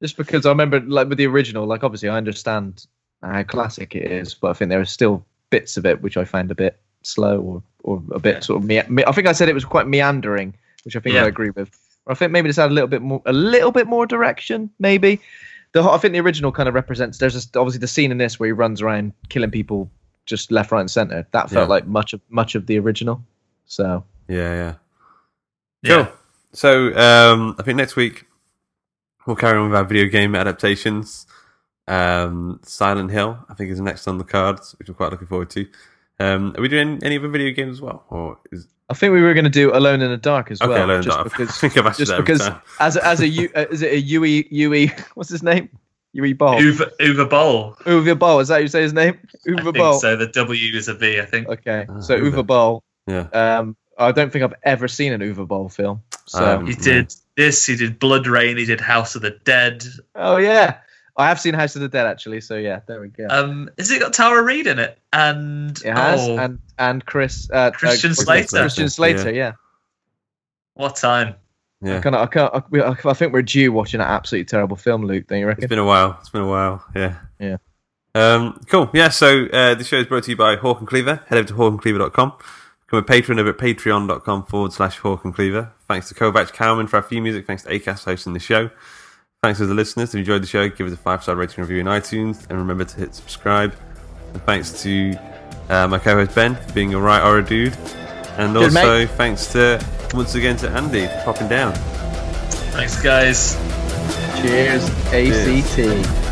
just because I remember like with the original, like obviously I understand how classic it is, but I think there are still bits of it which I find a bit slow or or a bit sort of me- me- I think I said it was quite meandering, which I think Yeah. I agree with. Or I think maybe just had a little bit more a little bit more direction, maybe. The I think the original kind of represents. There's just obviously the scene in this where he runs around killing people just left, right, and center. That felt Yeah. like much of much of the original. So Yeah, yeah. Yeah. Cool. So um, I think next week we'll carry on with our video game adaptations. Um, Silent Hill, I think, is next on the cards, which I'm quite looking forward to. Um, are we doing any other video games as well, or is I think we were going to do Alone in the Dark as okay? well, Alone in the just Dark. because I think I've asked just because time. as a, as a U, uh, is it a Yui Yui what's his name Yui Ball Uwe, Uwe Boll. Uwe Ball is that how you say his name I Uwe Ball so. The W is a V, I think. okay Ah, so Uwe. Uwe Ball Yeah, um I don't think I've ever seen an Uwe Ball film so Um, He did this. He did BloodRayne. He did House of the Dead. oh yeah I have seen House of the Dead actually so yeah there we go Um, has it got Tara Reid in it? And it has oh, and and Chris uh, Christian uh, Slater. Christian Slater yeah, what time? I yeah. kind of I, can't, I, I think we're due watching an absolutely terrible film Luke don't you reckon? It's been a while. It's been a while. Yeah. Yeah. Um, cool. Yeah. So uh, the show is brought to you by Hawk and Cleaver. Head over to hawkandcleaver.com. Become a patron over at patreon.com forward slash Hawk and Cleaver. Thanks to Kovac Cowman for our theme music. Thanks to Acast hosting the show. Thanks to the listeners. If you enjoyed the show, give us a five star rating review in iTunes. And remember to hit subscribe. And thanks to uh, my co host Ben for being a right or a dude. And Cheers, also mate. thanks to once again to Andy for popping down. Thanks, guys. cheers ACT. Even